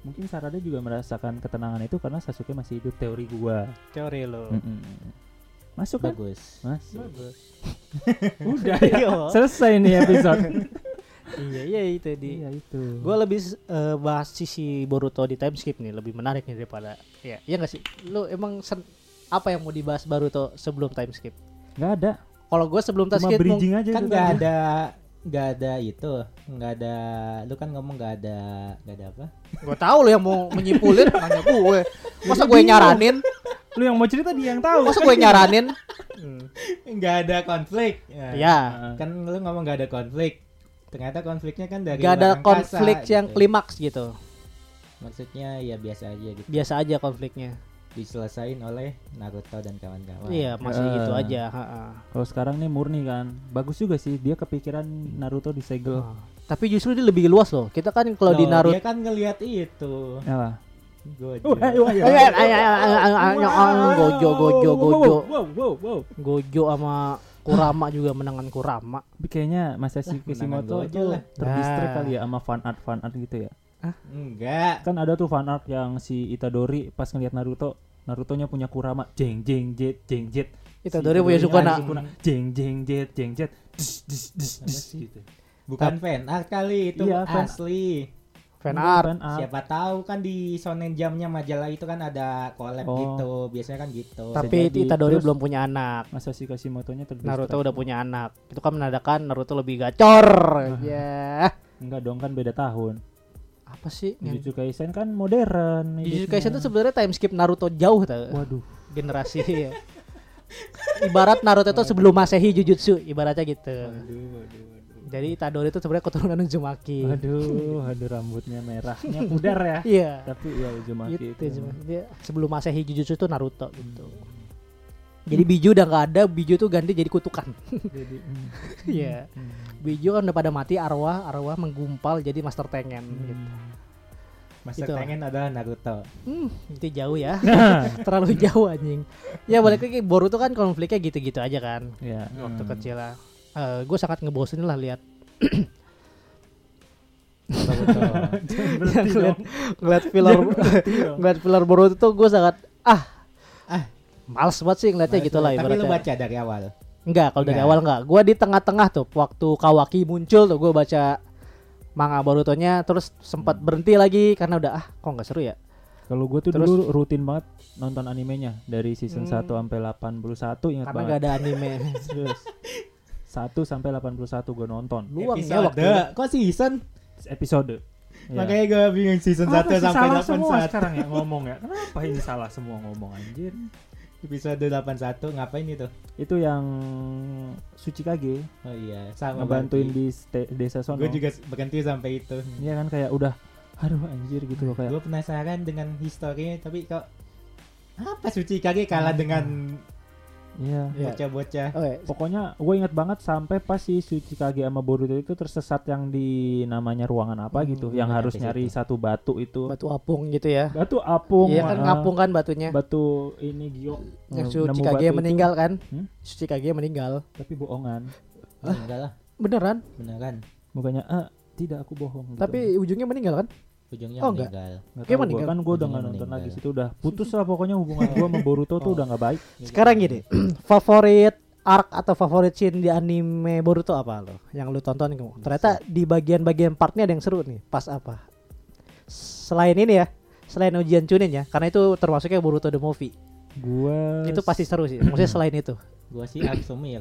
mungkin Sarada juga merasakan ketenangan itu karena Sasuke masih hidup teori gua Teori lo. Mm-mm. masuk kan Bagus. masuk Bagus. udah Iya. ya selesai nih episode iya iya itu di. iya itu Gue lebih eh, bahas sisi Boruto di time skip nih lebih menarik nih daripada ya iya gak sih lu emang sen- apa yang mau dibahas Boruto sebelum time skip nggak ada kalau gue sebelum time skip aja Kan nggak ada nggak ada itu nggak ada lu kan ngomong nggak ada nggak ada apa? Gue tahu lu yang mau menyimpulin nanya gue masa gue nyaranin? Lu yang mau cerita dia yang tahu. Masa gue nyaranin? Nggak ada konflik. Ya, ya kan lu ngomong nggak ada konflik. Ternyata konfliknya kan dari gak ada angkasa, konflik yang gitu. klimaks gitu. Maksudnya ya biasa aja gitu. Biasa aja konfliknya diselesain oleh Naruto dan kawan-kawan iya masih Eh. gitu aja. Kalau sekarang nih murni kan, bagus juga sih dia kepikiran Naruto disegel. Ah. tapi justru dia lebih luas loh kita kan kalau di Loh, Naruto dia kan ngelihat itu Apa? Gojo. Ayo, gojo gojo gojo wow. gojo sama Kurama juga menangan Kurama kayaknya Masashi Kishimoto Gojo tuh lah. terdistract Nah. kali ya sama fan art fan art gitu ya. Enggak Kan ada tuh fan art yang si Itadori pas ngeliat Naruto, Narutonya punya Kurama, jeng jeng jet jeng jet. Itadori punya Sukuna. Sukuna, jeng jeng jet jeng jet. Dis, dis, dis, dis, gitu. bukan fan art kali itu Iya, fan- asli fan art fan art. siapa tahu kan di Shonen Jamnya majalah itu kan ada collab Oh. gitu biasanya kan gitu tapi jadi. Itadori Terus- belum punya anak Masashi Kishimotonya terdistract. Naruto udah punya anak itu kan menandakan Naruto lebih gacor ya Enggak dong kan beda tahun. Apa sih Jujutsu Kaisen kan modern. Jujutsu. Kaisen tuh sebenarnya time skip Naruto jauh tau Waduh. generasi ya. ibarat Naruto itu sebelum masehi Jujutsu ibaratnya gitu jadi Itadori itu sebenarnya keturunan Uzumaki Aduh, aduh rambutnya merahnya pudar ya. iya Tapi ya Uzumaki gitu itu. Uzumaki. dia sebelum masehi Jujutsu itu Naruto gitu jadi Biju udah nggak ada Biju tuh ganti jadi kutukan Jadi, hmm, iya hmm, Biju kan udah pada mati arwah arwah menggumpal jadi Master Tengen gitu hmm. Masa Itu. pengen adalah Naruto. Hmm, itu jauh ya. Terlalu jauh anjing. Ya balik lagi Boruto kan konfliknya gitu-gitu aja kan. ya. Waktu Hmm. kecil lah. gue sangat ngebosenin lah lihat ngeliat, ngeliat filler ngeliat filler Boruto tuh gue sangat Ah. Males banget sih ngeliatnya gitu lah Tapi lu ibaratnya. baca dari awal. Enggak, kalau dari awal enggak. Gua di tengah-tengah tuh waktu Kawaki muncul tuh gue baca manga Borutonya terus sempat berhenti lagi karena udah ah kok nggak seru ya. Kalau gue tuh Terus- dulu rutin banget nonton animenya dari season Hmm. 1 sampai 81 ingat Karena banget. nggak ada anime. Serius. 1 sampai 81 gue nonton. Luang ya waktu. Kok season? Episode. Ya. Makanya gue bingung season Apa 1 sih sampai salah semua 81. sekarang ya ngomong ya. Kenapa ini salah semua ngomong anjir? Episode 81 ngapain itu? Itu yang Suchikage Oh iya, sama ngebantuin di desa sono. Gue juga berhenti sampai itu. Iya kan kayak udah aduh anjir gitu loh kayak Gue penasaran dengan historinya tapi kok apa Suci Kage kalah dengan iya. Iya. bocah-bocah. Oh, ya. Pokoknya gue ingat banget sampai pas si Suchikage sama Boruto itu tersesat yang di namanya ruangan apa Hmm, gitu, yang benar, harus nyari situ. satu batu itu. batu apung gitu ya. Batu apung. Iya kan ngapung kan batunya. Batu ini giok. Yang Suci Kage itu, meninggal kan? Hmm? Suci Kage meninggal. Tapi bohongan. Oh, enggak lah, Beneran? beneran. Bukannya ah tidak aku bohong. gitu. Tapi ujungnya meninggal kan? Ujungnya Oh, enggak. meninggal. Nggak Kayak tahu gua, meninggal. kan gue udah nggak Ujungnya nonton lagi situ udah putus lah pokoknya hubungan gue sama Boruto tuh Oh. udah nggak baik. Sekarang gini, favorit arc atau favorit scene di anime Boruto apa lo? Yang lu tonton kamu? Ternyata di bagian-bagian partnya ada yang seru nih. Pas apa? Selain ini ya, selain ujian Chunin ya, karena itu termasuknya Boruto the movie. Gue Itu pasti seru sih. Maksudnya selain itu, Gua sih Aksumire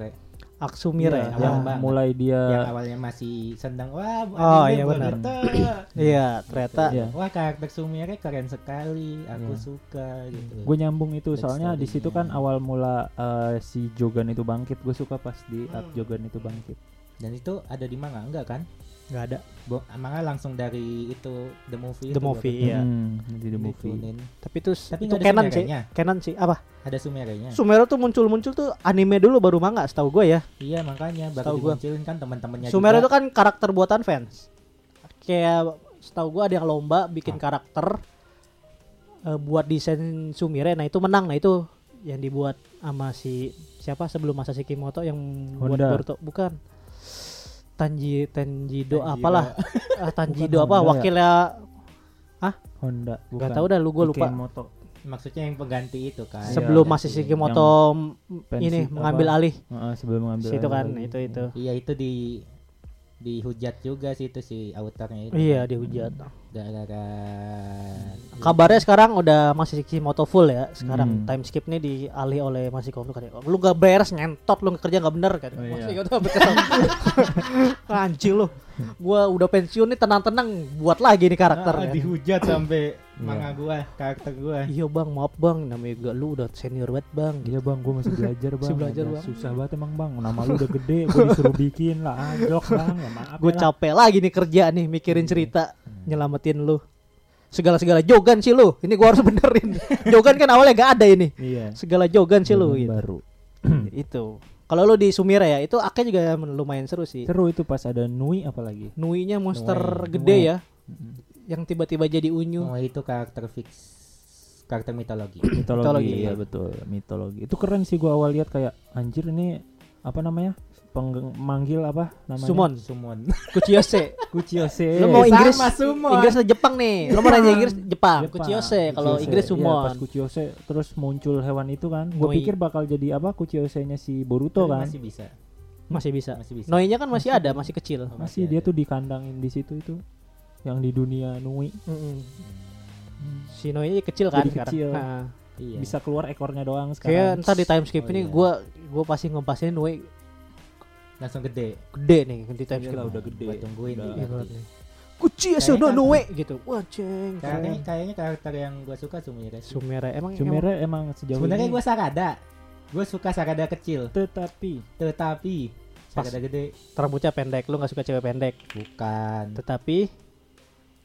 Aksumire. Iya, ya. yang banget. mulai dia yang awalnya masih sendang wah Oh, iya benar. Iya, ternyata Iya. Wah karakter Sumire keren sekali, aku Iya. suka gitu. gue nyambung itu Backstory-nya. soalnya di situ kan awal mula eh, si Jogan itu bangkit gue suka pas di Hmm. Jogan itu bangkit Dan itu ada di manga enggak kan? Nggak ada. Bo manga langsung dari itu the movie. The itu movie. Iya. hmm, di the movie Diturunin. Tapi itu Tapi itu canon sih. Canon sih. Apa? Ada Sumirenya. Sumero tuh muncul-muncul tuh anime dulu baru manga setahu gue ya. iya makanya baru Setahu gua. dimunculin kan teman-temannya Sumero itu kan karakter buatan fans. Kayak setahu gua ada yang lomba bikin karakter eh, buat desain Sumire. Nah, itu menang. Nah, itu yang dibuat sama si siapa sebelum masa Kimoto yang buat Honda. Boruto. Bukan. Tanji Tanjiro. apalah. Ah, Tanjido Bukan apa Honda ya? wakilnya Honda bukan nggak tahu dah lu gua lupa. Ikemoto. Maksudnya yang pengganti itu kan. Iya, Sebelum Ganti. masih Kimoto pensi ini apa? mengambil alih Heeh, sebelum mengambil situ alih kan itu itu. Iya itu di dihujat juga sih itu si autornya itu. Iya, dihujat. Gara-gara Kabarnya sekarang udah masih Kimoto full ya. Sekarang Hmm. time skip nih dialih oleh masih Kimoto kan. Lu gak beres ngentot lu kerja gak bener kan. Oh, iya. Masih. Anjing lu. Gua udah pensiun nih tenang-tenang buat lagi nih karakter. Ah, kan. dihujat sampai. Manga gua, karakter gua. Iya bang, maaf bang, namanya juga lu udah senior banget bang. Iya bang, gue masih belajar bang. Masih belajar, Ada Bang. Susah banget emang bang. Nama lu udah gede, gue disuruh bikin lah. Anjlok bang, ya maaf. Gue ya lah. capek lagi nih kerja nih mikirin Iya. cerita nyelamatin lu. Segala-segala jogan sih lu. Ini gua harus benerin. jogan kan awalnya gak ada ini. Iya. Segala jogan sih lu gitu. Baru. itu. Kalau lu di Sumira ya, itu aknya juga lumayan seru sih. Seru itu pas ada Nui apalagi. Nui-nya monster Nui. gede Nui. ya, yang tiba-tiba jadi unyu. Oh, itu karakter fix karakter mitologi. Mitologi, Mitologi, ya ya. betul. Mitologi. Itu keren sih gua awal lihat kayak anjir ini apa namanya? Peng manggil apa namanya? Sumon, Sumon. Kuchiyose. Kuchiyose. Lu mau Inggris, Sama Sumon. Inggris atau Jepang nih. Lu mau nanya Inggris Jepang, Jepang. Kuchiyose. Kalau. Inggris Iya, Sumon. pas Kuchiyose terus muncul hewan itu kan. Gue pikir bakal jadi apa Kuchiyose-nya si Boruto Tapi kan. Masih bisa. Masih bisa. Masih bisa. Noi-nya kan masih ada, masih kecil. Oh, Masih dia tuh dikandangin di situ itu. Yang di dunia Nui. Mm-mm. Si Noi kecil kan Jadi sekarang. kecil. Nah, Iya. Bisa keluar ekornya doang kayak sekarang. ntar di time skip Oh, ini iya. gua gua pasti ngepasin Noi Langsung gede. gede nih di time skip. Udah gede. Gua tungguin Udah. nih. Iya nih. Kuchiyose no Kayaknya- Noi gitu. Wah, ceng. Kayaknya kayaknya karakter yang gua suka Sumire. Sumera emang Sumire emang sejauh Sebenarnya ini gua Sarada. Gua suka Sarada kecil, tetapi tetapi Pas. Sarada gede emang rambutnya pendek, lu nggak suka cewek pendek. bukan. Tetapi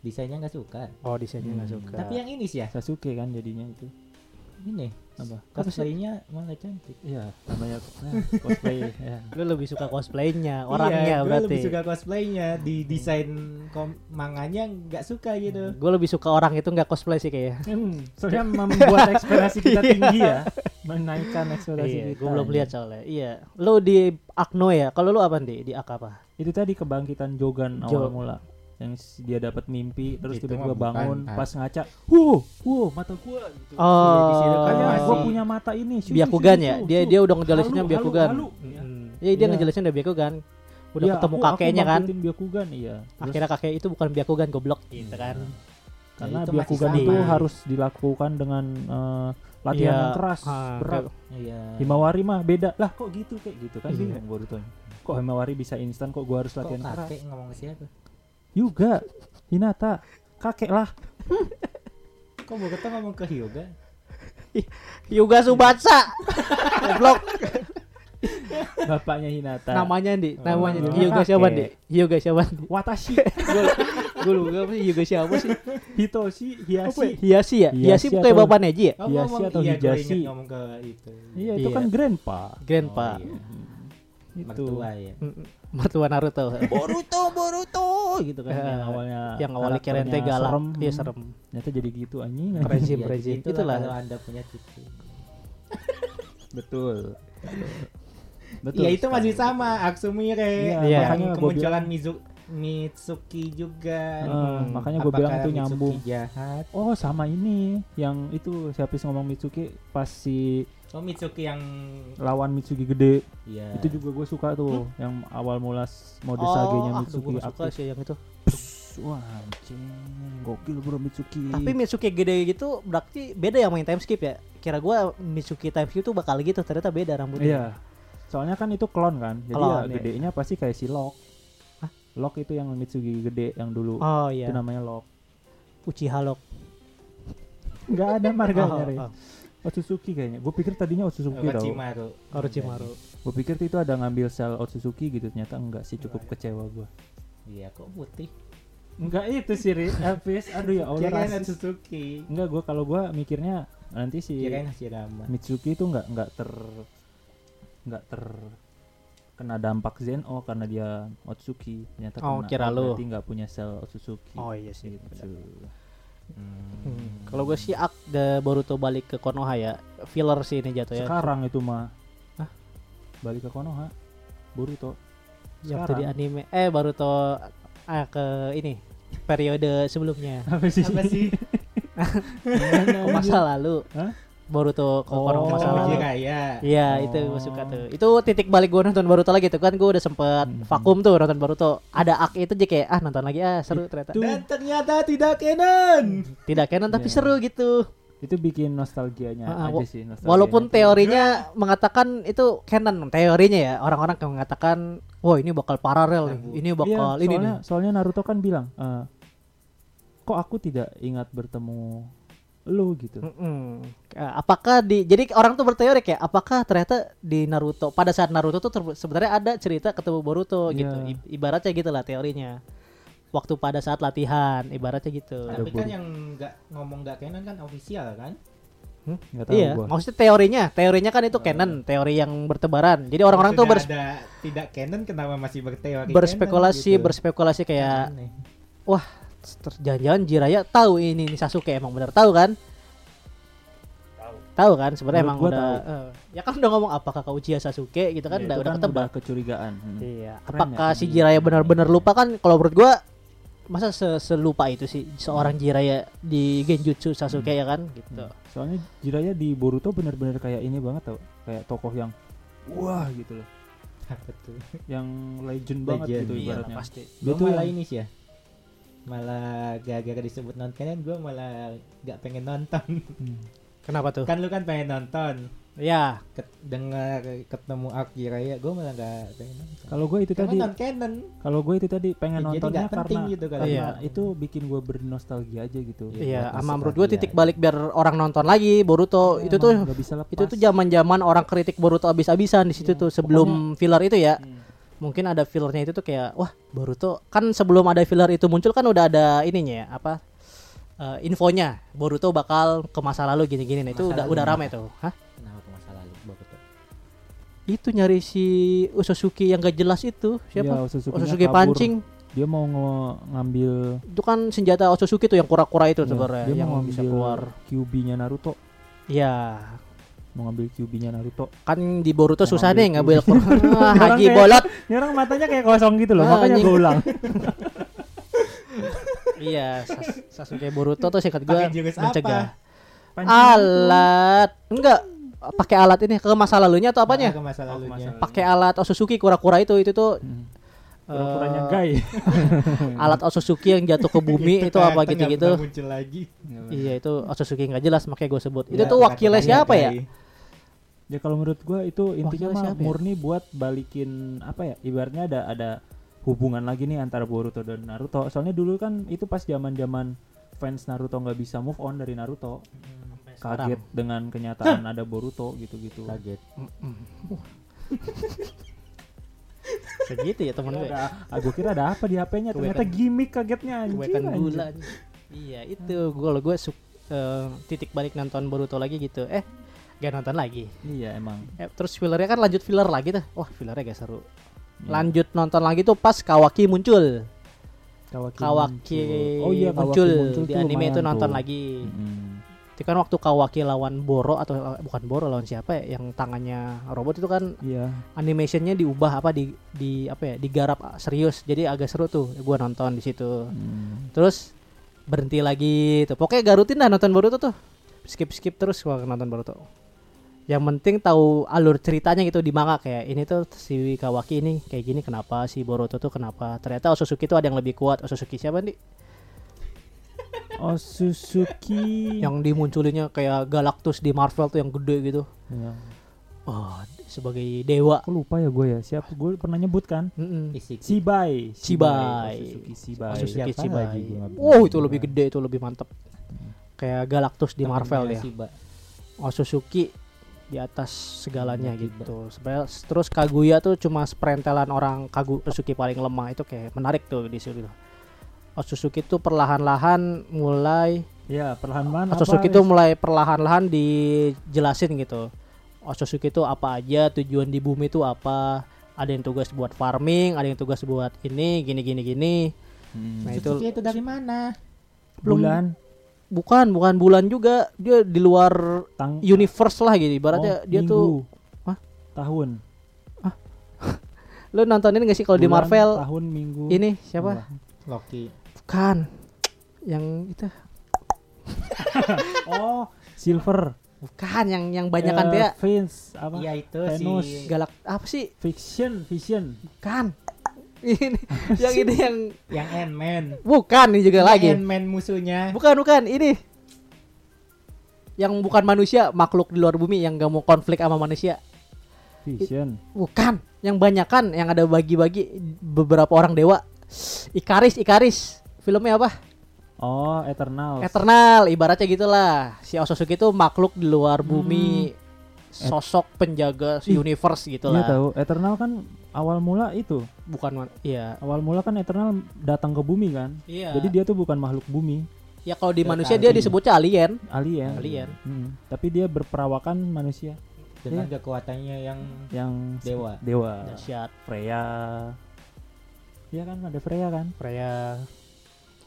Desainnya nggak suka. oh desainnya nggak Hmm. suka. Tapi yang ini sih ya. Sasuke kan jadinya itu. ini apa cosplaynya malah cantik. iya namanya nah, cosplay ya Lu lebih suka cosplaynya, Iya, orangnya gua berarti. lebih suka cosplaynya di desain kom manganya nggak suka gitu. Gue lebih suka orang itu nggak cosplay sih kayaknya. Hmm, soalnya membuat ekspektasi kita tinggi ya menaikkan ekspektasi Iya, kita gue belum lihat soalnya. Iya, lu di Akno ya. Kalau lu apa nih di Ak apa? itu tadi kebangkitan Jogan Jo- awal mula yang dia dapat mimpi terus Itu tiba-tiba bangun ah. pas ngaca wow wow mata gua gitu Oh, kan gua punya mata ini Shu, shu, Byakugan shu, ya. Dia dia udah ngejelasinnya Halu, Byakugan. halu, halu. Mm. Iya, dia Iya. ngejelasin udah Byakugan. Udah Iya, ketemu aku- aku kakeknya kan. bangkitin Byakugan iya Terus Akhirnya kakek itu bukan Byakugan goblok gitu kan. karena itu masih Byakugan sama. itu harus dilakukan dengan eh, latihan Iya. yang keras Ah, berat Iya. Himawari mah beda lah kok gitu kayak gitu kan Iya. bingung Boruto kok Himawari bisa instan kok gua harus Kok latihan keras kakek ngomong ke siapa? Juga Hinata kakek lah Kok Boruto ngomong ke Hyuga? Yuga Subatsa. goblok. bapaknya Hinata Namanya di, Oh, namanya Hyuga kakek. siapa di? Hyuga siapa? Watashi Gue lupa apa sih Hyuga siapa sih? Hitoshi Hiyashi Hiyashi ya? Hiyashi Hiyashi bukan bapak Neji ya? Oh, Hiyashi atau iya, Hijashi? itu. iya itu Iya. kan grandpa Grandpa. Oh, iya. itu Mertua ya. Mertua Naruto. Boruto, Boruto gitu kan. Eh, yang awalnya yang awalnya Kirente galak. serem, Iya hmm, serem. ternyata jadi gitu anjing Rezim, Ya, rezim. itulah Itulah. kalau Anda punya tipu. betul betul Iya, itu sekali. masih sama Aksumire. Iya, Iya. makanya Yang gua kemunculan Mizu Mitsuki juga. Eh, makanya gua bilang itu Mitsuki nyambung. jahat. oh sama ini yang itu siapa sih ngomong Mitsuki pas si Oh Mitsuki yang lawan Mitsuki gede Iya. itu juga gue suka tuh yang awal mula mode Oh, Sage-nya ah, Mitsuki gua suka sih yang itu. wah anjing gokil bro Mitsuki Tapi Mitsuki gede gitu berarti beda yang main time skip ya? Kira gua Mitsuki time skip tuh bakal gitu, ternyata beda rambutnya. iya soalnya kan itu klon kan jadi Klon, ya iya. gedenya pasti kayak si Lock Hah? Lock itu yang Mitsuki gede yang dulu Oh itu iya. namanya Lock Uchiha Lock. nggak ada marganya Oh, oh. Otsutsuki kayaknya gue pikir tadinya Otsutsuki tau Orochimaru. Orochimaru. gue pikir itu ada ngambil sel Otsutsuki gitu ternyata enggak sih cukup kecewa gue Iya, kok putih. enggak itu sih Ri. Elvis aduh ya Allah Kirain. Suzuki. enggak gue kalau gue mikirnya nanti si Kirain Hashirama. Mitsuki itu nggak nggak ter nggak ter kena dampak Zeno karena dia Otsuki ternyata Oh, kena. kira lu. berarti nggak punya sel Otsutsuki Oh iya sih. gitu. Hmm. Kalau gue sih Ak the Boruto balik ke Konoha ya. Filler sih ini jatuh ya. sekarang itu mah Hah? balik ke Konoha Boruto yang sekarang. tadi anime eh Boruto ah, ke ini periode sebelumnya. apa sih Apa sih? Ke masa lalu. Hah? Boruto ke Oh, Konoha masa Oh, lalu. Iya Oh. itu gue suka tuh Itu titik balik gue nonton Boruto lagi tuh kan Gue udah sempet Hmm. vakum tuh nonton Boruto Ada ak itu aja kayak Ah nonton lagi ah seru ternyata Dan ternyata tidak canon. Tidak canon tapi Iya. seru gitu itu bikin nostalgianya ah, aja sih nostalgianya Walaupun teorinya mengatakan itu canon Teorinya ya Orang-orang yang mengatakan Wah ini bakal paralel nih Ini bakal Iya, ini soalnya, nih soalnya Naruto kan bilang eh, kok aku tidak ingat bertemu lu gitu Mm-mm. Eh, Apakah di Jadi orang tuh berteori kayak Apakah ternyata di Naruto Pada saat Naruto tuh ter- sebenarnya ada cerita ketemu Boruto Iya. gitu I- Ibaratnya gitu lah teorinya Waktu pada saat latihan Ibaratnya gitu Ada Tapi kan yang nggak ngomong nggak canon kan official kan? nggak tahu Iya, gua maksudnya teorinya, teorinya kan itu Oh. canon, teori yang bertebaran. Jadi orang-orang tuh Sudah bers- ada tidak canon kenapa masih berteori berspekulasi, canon gitu? berspekulasi kayak Aneh. ter- jangan-jangan Jiraya tahu ini, ini Sasuke emang bener tahu kan? Tahu kan sebenarnya emang udah tahu. eh, ya kan udah ngomong apakah kau Uchiha Sasuke gitu kan Ya, udah udah ketebak. udah kecurigaan Hmm. Iya. Keren Apakah ya, si. Jiraya benar-benar lupa kan kalau menurut gua masa se- selupa itu sih seorang Jiraya di Genjutsu Sasuke Hmm. ya kan gitu. soalnya Jiraiya di Boruto bener-bener kayak ini banget tau kayak tokoh yang wah gitu loh tuh? yang legend, banget Legend, gitu iya, ibaratnya pasti. Gue Itu malah yang- ini sih ya. Malah gara-gara disebut non canon gue malah nggak pengen nonton. Hmm. Kenapa tuh? kan lu kan pengen nonton. Ya, Ket- dengar ketemu Arc Jiraiya gue malah nggak pengen nonton. kalau gue itu Karena tadi non canon. kalau gue itu tadi pengen Ya, jadi nontonnya karena gitu kalau karena Iya. itu bikin gue bernostalgia aja gitu Iya, Iya, sama menurut gue titik balik biar orang nonton lagi Boruto Iya, itu tuh nggak bisa lepas. itu tuh zaman-zaman orang kritik Boruto abis-abisan di situ Iya, tuh sebelum filler itu ya. Hmm. Mungkin ada fillernya itu tuh kayak wah Boruto kan sebelum ada filler itu muncul kan udah ada ininya ya apa eh, infonya Boruto bakal ke masa lalu gini-gini. Nah itu udah udah rame tuh. Hah? Kenapa ke masa lalu? Boruto? itu nyari si Usosuke yang gak jelas itu siapa? Otsutsuki-nya Otsutsuke kabur. pancing. Dia mau nge- ngambil itu kan senjata Otsutsuki tuh yang kura-kura itu Iya, sebenarnya dia yang mau bisa keluar. QB-nya Naruto. iya Mau ngambil QB-nya Naruto. kan di Boruto Mau susah nih ngambil haji bolot Ini orang matanya kayak kosong gitu loh, Ah, makanya gue ulang. iya Sas- Sasuke Boruto tuh singkat gue mencegah alat enggak pakai alat ini ke masa lalunya atau apanya ke masa lalunya. pakai alat Otsutsuki kura-kura itu itu tuh Hmm. eh, Pura-puranya gay. alat Otsutsuki yang jatuh ke bumi itu apa gitu-gitu pernah muncul lagi. iya itu Otsutsuki nggak jelas makanya gue sebut itu Ya, tuh wakilnya siapa Gai. Ya kalau menurut gua itu intinya mah ya? murni buat balikin apa ya? Ibaratnya ada ada hubungan lagi nih antara Boruto dan Naruto. Soalnya dulu kan itu pas zaman-zaman fans Naruto nggak bisa move on dari Naruto. Kaget dengan kenyataan ada Boruto gitu-gitu. Kaget. segitu ya temen gue ah, gua kira ada apa di HP-nya? Ternyata gimmick kagetnya anjing. gula iya itu gue lo gue suk- eh, titik balik nonton Boruto lagi gitu eh gak nonton lagi Iya emang. eh, terus fillernya kan lanjut filler lagi tuh wah fillernya gak seru Iya. lanjut nonton lagi tuh pas Kawaki muncul Kawaki, Kawaki muncul. Oh iya Kawaki muncul, muncul di anime itu nonton tuh. lagi Mm-mm. itu kan waktu Kawaki lawan Boro atau eh, bukan Boro lawan siapa ya yang tangannya robot itu kan Iya. animationnya diubah apa di di apa ya digarap serius jadi agak seru tuh gua nonton di situ Mm. terus berhenti lagi tuh pokoknya garutin dah nonton Boruto tuh skip skip terus gua nonton Boruto yang penting tahu alur ceritanya gitu di manga kayak ini tuh si Kawaki ini kayak gini kenapa si Boruto tuh kenapa ternyata Otsutsuki tuh ada yang lebih kuat Otsutsuki siapa nih Suzuki. yang dimunculinnya kayak Galactus di Marvel tuh yang gede gitu Ya. oh sebagai dewa Aku lupa ya gue ya. Siapa gue pernah nyebut kan? Sibai. Shibai. Oh. Otsutsuki Siapa Shibai. gua nggak Oh itu lebih gede itu lebih mantep kayak Galactus di Marvel ya Shiba. Otsutsuki di atas segalanya Tiba-tiba. gitu. Sebenarnya terus Kaguya tuh cuma sprentelan orang Kagu Otsutsuki paling lemah itu kayak menarik tuh di situ. Otsutsuki tuh perlahan-lahan mulai Ya perlahan-lahan. Otsutsuki apa, tuh mulai perlahan-lahan dijelasin gitu. Otsutsuki itu apa aja, tujuan di bumi itu apa. Ada yang tugas buat farming, ada yang tugas buat ini, gini gini gini. Hmm. Nah, itu Suzuki itu dari mana? belum- bulan bukan bukan bulan juga, dia di luar tang universe lah gitu. Ibaratnya Oh, dia minggu. tuh Hah? tahun. lu nontonin gak sih kalau di Marvel tahun minggu. ini siapa? Loki. Bukan. Yang itu Oh, Silver. bukan yang yang banyakan Eh, dia Vince apa? Iya itu Thanos. si galak apa sih? Fiction, Vision. Bukan. Ini yang ini yang yang Ant-Man. bukan ini juga lagi. Ant-Man musuhnya. Bukan bukan ini. Yang bukan manusia, makhluk di luar bumi yang gak mau konflik sama manusia. Vision. Bukan, yang banyakan yang ada bagi-bagi beberapa orang dewa. Ikaris, Ikaris. Filmnya apa? Oh, Eternal. Eternal, ibaratnya gitulah. Si Otsutsuki itu makhluk di luar bumi, sosok penjaga Ih, universe Iya gitulah. tahu. Eternal kan awal mula itu. Bukan iya. Awal mula kan Eternal datang ke bumi kan. Iya. Jadi dia tuh bukan makhluk bumi, ya kalau di manusia dia disebutnya alien. alien. Alien. Hmm, Tapi dia berperawakan manusia dengan kekuatannya yang yang dewa. dewa. Dahsyat. Freya. Iya kan ada Freya kan? Freya.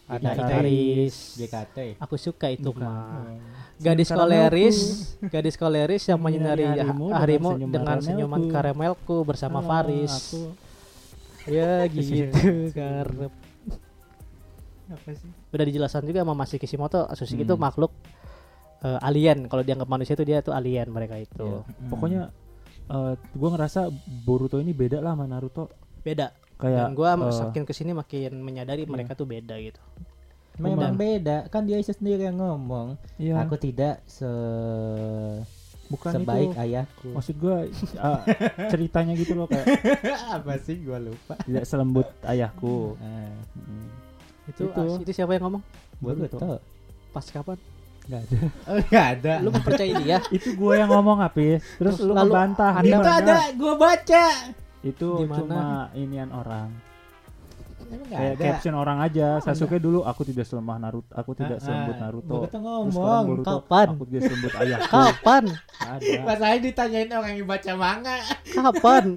Ada Ikaris. JKT. Aku suka itu Bukan. mah. Gadis koleris, gadis koleris yang Menyinari harimu ha- harimu dengan dengan senyuman karamelku. bersama Halo, Faris. Aku Ya gitu karep. Apa sih? Udah dijelasin juga sama Masih Kishimoto, Asushi itu Hmm. makhluk eh, alien. Kalau dianggap manusia itu dia tuh alien mereka itu. Iya. Pokoknya eh gua ngerasa Boruto ini beda lah sama Naruto. Beda. Kayak Dan gua eh, makin ke sini makin menyadari iya. mereka tuh beda gitu. Memang Dan- beda, kan dia sendiri yang ngomong. iya, Aku tidak se bukan sebaik itu. ayahku. Maksud gua eh, ceritanya gitu loh kayak Apa sih gua lupa. tidak selembut ayahku. Ah, Hmm. Itu Itu. as- itu siapa yang ngomong? Boruto. Pas kapan? Nggak ada. Oh, enggak ada. Lu mempercayai dia? itu gua yang ngomong Apis. Terus lu Lalu. Anda- itu ada gua baca. Itu Di mana? cuma inian orang. Kayak ada. caption orang aja. Sasuke dulu aku tidak selemah Naruto, aku tidak Ah, selembut. Naruto. Sekarang ngomong. Boruto, kapan? aku tidak selembut ayahku. Kapan? Ada. Masalahnya ditanyain orang yang baca manga. Kapan?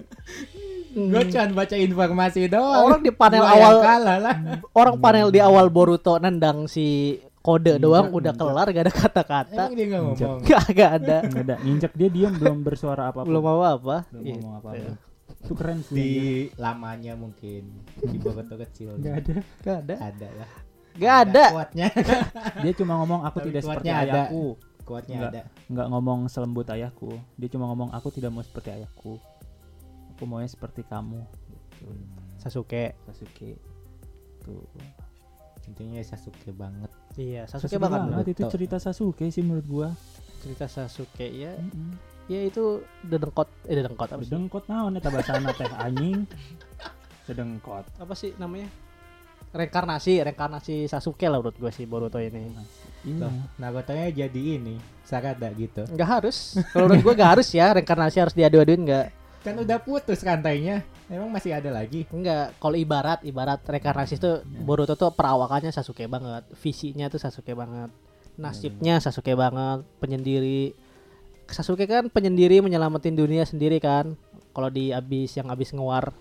Hmm. Gue cuma baca informasi doang. Orang di panel Gua awal kalah lah. orang panel di awal Boruto nendang si kode Injak, doang udah injak. kelar gak ada kata-kata. Emang dia Injak. ngomong. Gak, gak ada. Nggak ada. Nginjek dia diam belum bersuara apa-apa. Belum mau apa. Belum Iya. ngomong apa-apa. Itu keren sih. Di lamanya mungkin di Boruto kecil. Nggak ada. Gak ada. Ada lah. Gak ada. Kuatnya. Dia cuma ngomong aku Tapi tidak seperti ada. ayahku. Kuatnya Nggak. ada. Nggak ngomong selembut ayahku. Dia cuma ngomong aku tidak mau seperti ayahku. Aku maunya seperti kamu. Gitu. Sasuke. Sasuke. Tuh. Intinya Sasuke banget. Iya, Sasuke, Sasuke banget. banget itu cerita Sasuke sih menurut gua. Cerita Sasuke ya. Mm-mm. Ya itu dedengkot eh dedengkot apa sih? Dedengkot naon eta bahasana teh anjing. Dedengkot. Apa sih namanya? Reinkarnasi, reinkarnasi Sasuke lah menurut gue sih Boruto ini. Iya. Loh, Naruto-nya jadi ini. Sarada gitu. Enggak harus. Kalau menurut gue enggak harus ya, reinkarnasi harus diadu-aduin enggak. Kan udah putus rantainya. Emang masih ada lagi? Enggak, kalau ibarat ibarat reinkarnasi itu Boruto tuh perawakannya Sasuke banget, visinya tuh Sasuke banget, nasibnya Sasuke banget, penyendiri. Sasuke kan penyendiri menyelamatin dunia sendiri kan. Kalau di abis yang abis ngewar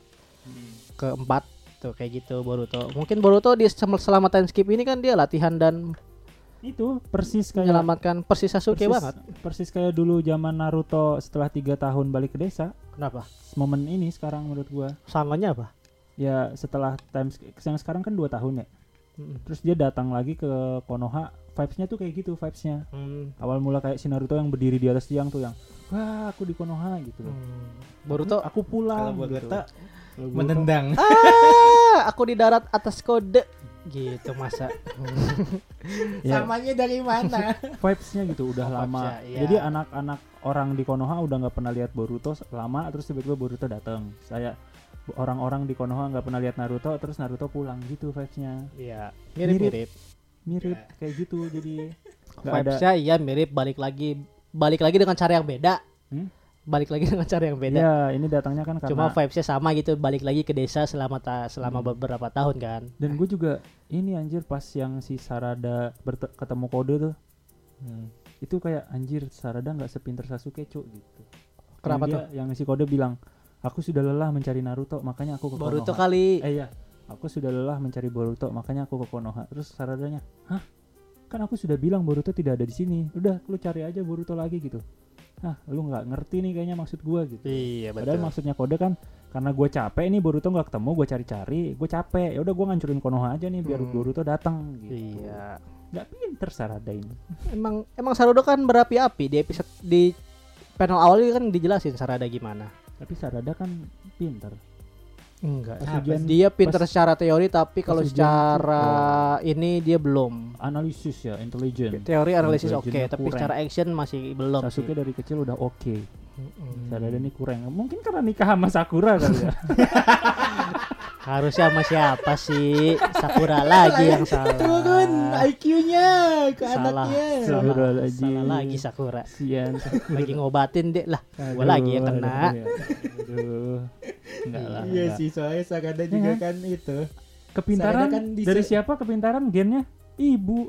keempat tuh kayak gitu Boruto. Mungkin Boruto di sel- selama time skip ini kan dia latihan dan Itu persis kayak menyelamatkan persis Sasuke persis, banget. Persis kayak dulu zaman Naruto setelah tiga tahun balik ke desa. Kenapa? Momen ini sekarang menurut gua Samanya apa? ya setelah time yang sekarang kan dua tahun ya. Mm. Terus dia datang lagi ke Konoha. Vibesnya tuh kayak gitu vibesnya. Hmm. Awal mula kayak si Naruto yang berdiri di atas tiang tuh yang wah aku di Konoha gitu loh. Hmm. Boruto aku pulang Kalau gitu. Boruto Kalau Boruto- menendang. ah, aku di darat atas kode gitu masa. Ya, Samanya dari mana? vibesnya gitu udah Oh, lama. iya. Jadi anak-anak orang di Konoha udah nggak pernah lihat Boruto lama terus tiba-tiba Boruto datang. Saya orang-orang di Konoha nggak pernah lihat Naruto terus Naruto pulang gitu vibesnya. Iya, mirip-mirip. Mirip Ya. kayak gitu jadi Vibesnya iya mirip balik lagi balik lagi dengan cara yang beda. Hmm? Balik lagi dengan cara yang beda. Ya, ini datangnya kan karena Cuma vibesnya sama gitu balik lagi ke desa selama ta- selama Hmm. beberapa tahun kan. dan gue juga ini anjir pas yang si Sarada ketemu kode tuh Hmm. itu kayak anjir Sarada nggak sepinter Sasuke cuk gitu. Kenapa yang tuh? dia- Yang si kode bilang aku sudah lelah mencari Naruto makanya aku ke Boruto Konoha. kali. Eh iya, aku sudah lelah mencari Boruto, makanya aku ke Konoha. Terus Saradanya, hah? Kan aku sudah bilang Boruto tidak ada di sini. Udah, lu cari aja Boruto lagi gitu. Hah, lu nggak ngerti nih kayaknya maksud gua gitu. Iya Padahal maksudnya kode kan karena gue capek nih Boruto nggak ketemu, gue cari-cari, gue capek. Ya udah gue ngancurin Konoha aja nih biar Hmm. Boruto datang gitu. Iya. Nggak pinter Sarada ini. Emang emang Sarudo kan berapi-api di episode di panel awal ini kan dijelasin Sarada gimana. Tapi Sarada kan pinter. Enggak. Pas ujian- Dia pinter pas- secara teori tapi kalau ujian secara ini dia belum. Analisis ya, intelijen. Teori analisis oke, Intelijennya tapi kurang. secara action masih belum. Sasuke sih. dari kecil udah oke. Mm-mm. Sarada ini kurang. Mungkin karena nikah sama Sakura kali ya. Harusnya sama siapa sih? Sakura lagi yang salah. Turun IQ-nya ke Salah. anaknya. Salah, Astagfirullahaladzim. salah lagi Sakura. Sian Sakura. Lagi ngobatin deh lah. Gua Aduh, lagi yang kena. aduh, Aduh. Enggak lah. Iya enggak. sih, soalnya Sakada Iya juga kan? kan itu. Kepintaran kan bisa- dari siapa kepintaran gennya? Ibu.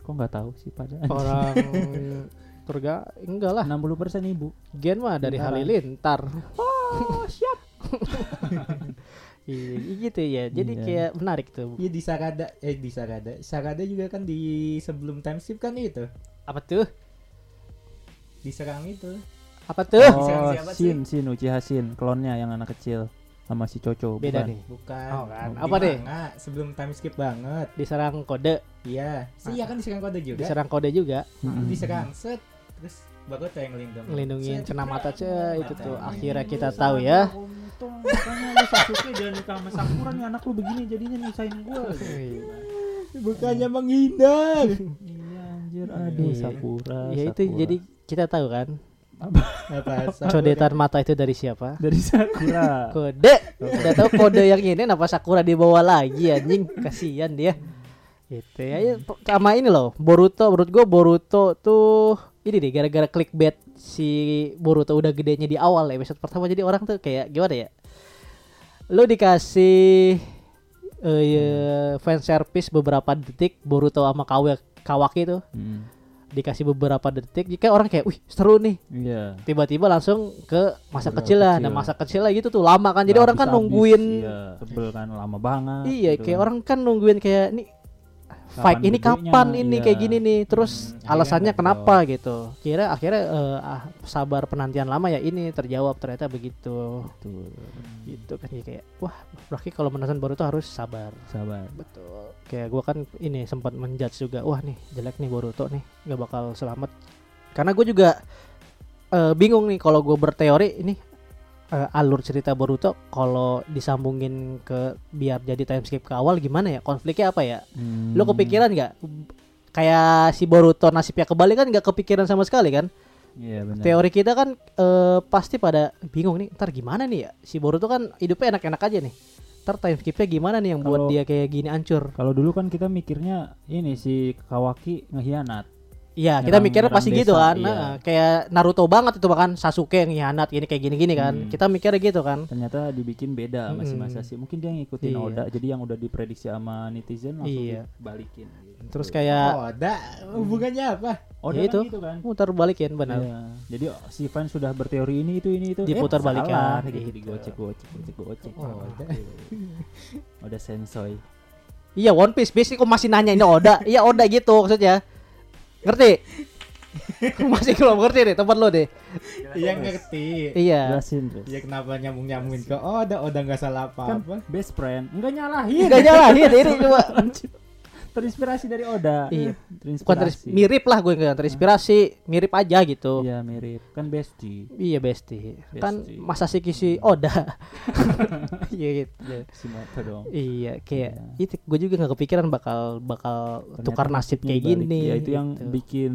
Kok nggak tahu sih pada Orang turga enggak lah. 60% ibu. Gen mah dari. Halilintar. Oh, siap. Iya gitu ya. Jadi Iya. kayak menarik tuh. Iya di Sakada, eh di Sakada. Sakada juga kan di sebelum time skip kan itu. Apa tuh? Diserang itu. Apa tuh? Oh, Siapa sih? Shin, Shin Uchiha Shin, klonnya yang anak kecil sama si Coco. Beda bukan? nih. Bukan. Oh, kan. Di Apa deh? sebelum time skip banget. Diserang kode, Iya. Sih, iya kan diserang kode juga. diserang kode juga. Mm-mm. Diserang set terus bagus tuh yang ngelindungin. Ngelindungin kena mata ce itu tuh akhirnya kita tahu ya. Untung makanya lu Sasuke jangan nikah sama Sakura nih anak lu begini jadinya nyusahin gua. Bukannya menghindar. iya anjir, aduh Iya. Sakura. Ya itu Sakura. jadi kita tahu kan Apa? codetan mata itu dari siapa? dari Sakura. Kode. Udah tahu kode yang ini kenapa Sakura dibawa lagi anjing? Kasihan dia. Gitu ya. Ya, Sama ini loh, Boruto menurut gua Boruto tuh ini deh gara-gara clickbait si Boruto udah gedenya di awal episode pertama jadi orang tuh kayak gimana ya? lu dikasih eh ya, fan service beberapa detik Boruto sama Kawa Kawaki itu Hmm. dikasih beberapa detik jika orang kayak wih seru nih Iya. tiba-tiba langsung ke masa kecil lah kecil. nah masa kecil lah gitu tuh lama kan jadi Nggak orang kan nungguin Iya, tebel kan lama banget. iya gitu kayak kan. orang kan nungguin kayak nih fight ini kapan ini? Iya. kayak gini nih. Terus Hmm, alasannya nggak kenapa gitu? Kira akhirnya eh, ah, sabar penantian lama ya ini terjawab ternyata begitu. Betul. gitu kan ya kayak wah berarti kalau menonton Boruto harus sabar. Sabar. betul. Kayak gua kan ini sempat menjudge juga wah nih jelek nih Boruto nih nggak bakal selamat. Karena gue juga eh, bingung nih kalau gue berteori ini eh, alur cerita Boruto kalau disambungin ke biar jadi time skip ke awal gimana ya? Konfliknya apa ya? Hmm. lo kepikiran nggak? Kayak si Boruto nasibnya kebalik kan nggak kepikiran sama sekali kan? Iya benar. teori kita kan eh, pasti pada bingung nih ntar gimana nih ya? Si Boruto kan hidupnya enak-enak aja nih. Ntar time skipnya gimana nih yang buat Kalau- dia kayak gini hancur? Kalau dulu kan kita mikirnya ini si Kawaki ngehianat. Iya, kita mikirnya pasti nyerang gitu desa, kan. iya. Nah, kayak Naruto banget itu bahkan Sasuke yang ngianat gini kayak gini-gini kan. Hmm. Kita mikirnya gitu kan. Ternyata dibikin beda masa sih. Mungkin dia ngikutin Iya. Oda. Jadi yang udah diprediksi sama netizen langsung Iya. dibalikin. Gitu. Terus kayak Oh, ada hubungannya apa? Oda Ya kan itu. gitu kan. muter balikin benar. Iya. Jadi si fan sudah berteori ini itu ini itu Diputar eh, balikan. salah, gitu, Gitu. digocek gocek gocek gocek. Oh, Oda. Oda sensoy. Iya One Piece. Biasanya kok masih nanya ini Oda. iya Oda gitu maksudnya. Ngerti? masih belum ngerti deh tempat lo deh. Iya ngerti. Iya. Jelasin terus. Ya kenapa nyambung nyambungin ke Oda? Oda nggak salah Kan apa-apa. best friend. Enggak nyalahin. Enggak nyalahin ini cuma Terinspirasi dari Oda. Iya. Terinspirasi. bukan teris- mirip lah gue nggak terinspirasi, mirip aja gitu. Iya mirip. Kan bestie. Iya besti. Kan Besti. masa sih kisi Oda. Iya gitu. Si motor dong. Iya kayak Iya. itu gue juga nggak kepikiran bakal bakal Ternyata tukar nasib kayak dibalik. gini. Ya itu yang gitu. bikin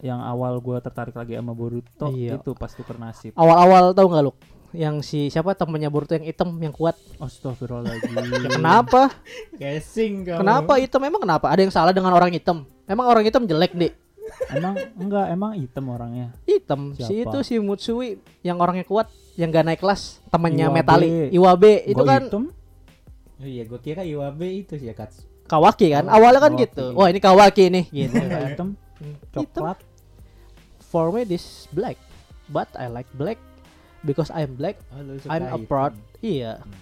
yang awal gua tertarik lagi sama Boruto Iya. itu pas tuker nasib. awal-awal tahu nggak lu yang si siapa temennya Boruto yang hitam yang kuat Astagfirullahaladzim. ya kenapa Casing kamu. kenapa hitam emang kenapa ada yang salah dengan orang hitam emang orang hitam jelek deh emang enggak emang hitam orangnya. hitam si Siapa? itu si Mutsui yang orangnya kuat yang gak naik kelas temannya Iwabe. Metali Iwabe itu Gua kan hitam, Oh iya, gue kira Iwabe itu sih ya Katsu. Kawaki kan Oh, awalnya kan Kawaki. gitu wah ini Kawaki nih gitu kan hitam, hitam coklat. for me this black but I like black because I'm black Oh, I'm a proud iya. Hmm.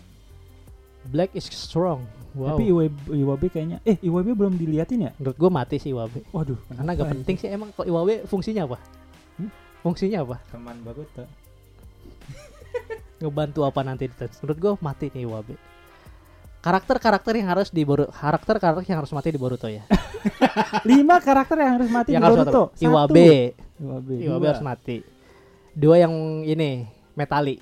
black is strong. Wow. Tapi Iwabe, Iwabe kayaknya eh Iwabe belum diliatin ya? menurut gue mati sih Iwabe. Waduh, karena gak penting sih. Emang kalau Iwabe fungsinya apa? Hmm? fungsinya apa? Teman Boruto. ngebantu apa nanti di menurut gue mati nih Iwabe. Karakter-karakter yang harus di Boru karakter karakter yang harus mati di Boruto ya? Lima karakter yang harus mati yang di harus Boruto. mati. Iwabe. Iwabe. Iwabe harus mati. Dua yang ini Metali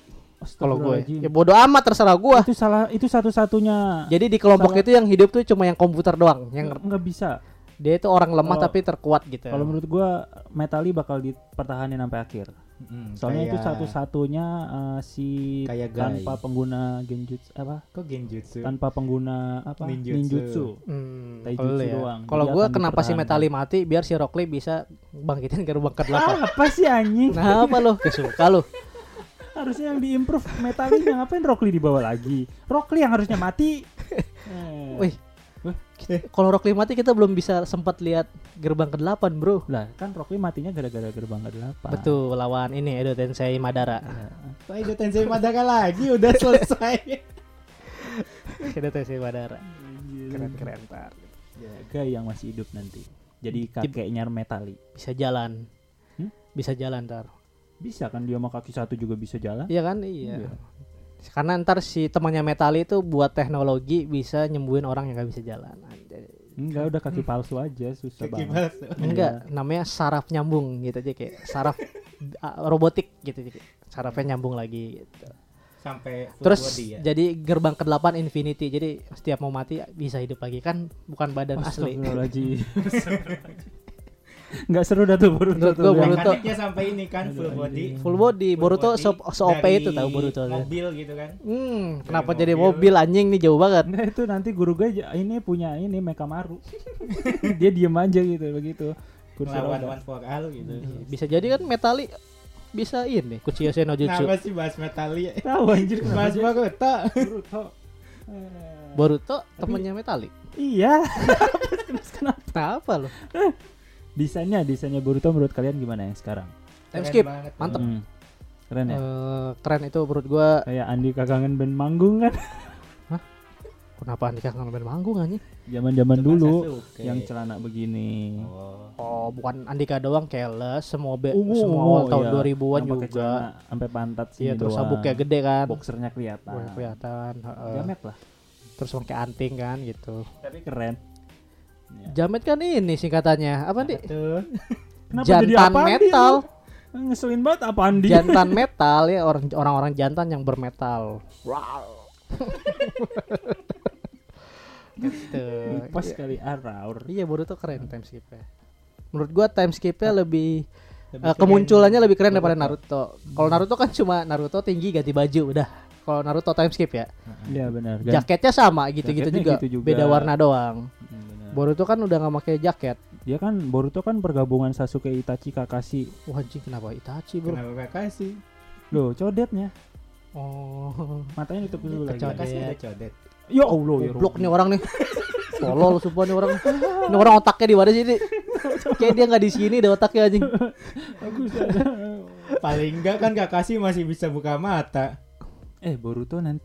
kalau gue ya bodoh amat terserah gue itu salah itu satu-satunya jadi di kelompok Salah. itu yang hidup tuh cuma yang komputer doang yang nggak bisa. dia itu orang lemah Kalau- tapi terkuat gitu Kalau menurut gua Metali bakal dipertahanin sampai akhir. Mm, Soalnya itu kayak- satu-satunya uh, si Kayak Guy. tanpa pengguna genjutsu apa? Kok Genjutsu? Tanpa pengguna apa? Ninjutsu. Ninjutsu. Hmm, Taijutsu kalau ya. doang. Kalau gue kenapa si dipertahankan. Metali mati biar si Rockly bisa bangkitin gerbang ke delapan. Apa sih anjing? Nah apa lo? Kesuka lo? Harusnya yang diimprove Metalinya ngapain Rockly dibawa lagi? Rockly yang harusnya mati. Eh, Wih. Kalau Rockly mati kita belum bisa sempat lihat gerbang ke delapan bro. Lah, kan Rockly matinya gara-gara gerbang ke-8. Betul lawan ini Edo Tensei Madara. Ya. Kok itu Tensei Madara lagi udah selesai. Edo Tensei Madara. Keren keren tar. Guy yang masih hidup nanti. Jadi kakeknya Metali. Bisa jalan. Hmm? Bisa jalan ntar. Bisa kan dia sama kaki satu juga bisa jalan? Iya kan? Iya. Iya. Karena ntar si temannya Metali itu buat teknologi bisa nyembuhin orang yang gak bisa jalan. Anjay. Enggak, udah kaki palsu aja, susah Kaki banget. palsu. Enggak, namanya saraf nyambung gitu aja kayak saraf uh, robotik gitu aja kayak sarafnya nyambung lagi gitu. Sampai Terus body ya. jadi gerbang ke-8 infinity. Jadi setiap mau mati bisa hidup lagi kan bukan badan asli. Enggak seru dah tuh Boruto Menurut tuh. gua Boruto- sampai ini kan full body. Full body. Boruto body so, so OP itu tahu Boruto. Mobil gitu kan. Hmm, kenapa jadi mobil. anjing nih jauh banget. Enggak itu nanti guru gue ini punya ini Mekamaru. dia diem aja gitu begitu. Kursi Lawan roda. one for all gitu. Bisa jadi kan Metali bisa ini Kuchiyoshi no Jutsu. Kenapa sih bahas Metali? Tahu anjir Bahas Boruto. Boruto. Eh, Boruto temennya Metalik. Iya. Kenapa? Kenapa lo? Desainnya, desainnya Boruto menurut kalian gimana yang sekarang? Time skip. banget, Mantep. Hmm. Keren ya? Eh, keren itu menurut gua. Kayak Andi kagangan band manggung kan? Kenapa nikah sama band manggung aja? Zaman-zaman dulu Sasuke. yang celana begini. Oh. Oh, bukan Andika doang, Keles, semua be, Ungu, semua ungu, awal tahun iya. 2000-an Yang pakai juga. celana sampai pantat sini Iya, terus doang. sabuknya gede kan. Boxernya kelihatan. Kelihatan. heeh. Jamet lah. Terus pakai anting kan gitu. Tapi keren. Ya. Jamet kan ini singkatannya. Apa nih? Tuh. Kenapa jadi Jantan apaan dia metal. lu? Ngeselin banget apa Andi? Jantan metal ya orang orang-orang jantan yang bermetal. Wow. gitu. Pas Iya. kali Araur. Iya, Boruto keren time skipnya. Menurut gua time skipnya lebih Lebih eh, keren. kemunculannya lebih keren daripada. Naruto. Kalau Naruto kan cuma Naruto tinggi ganti baju udah. Kalau Naruto time skip ya. Iya benar. Jaketnya sama gitu-gitu juga. gitu juga. Beda warna doang. Boruto kan udah nggak pakai jaket. Dia kan Boruto kan pergabungan Sasuke, Itachi, Kakashi. Wah anjing kenapa Itachi bro? Kenapa gak kasih? Loh, codetnya. Oh. Matanya tutup dulu lagi. Kasih ada codet. Ya Allah, ya Rabbi. nih orang nih. Tolol sumpah nih orang. Ini orang otaknya di mana sih ini? Kayak dia nggak di sini deh otaknya anjing. Sadar. Paling enggak kan gak kasih masih bisa buka mata. eh, Boruto nanti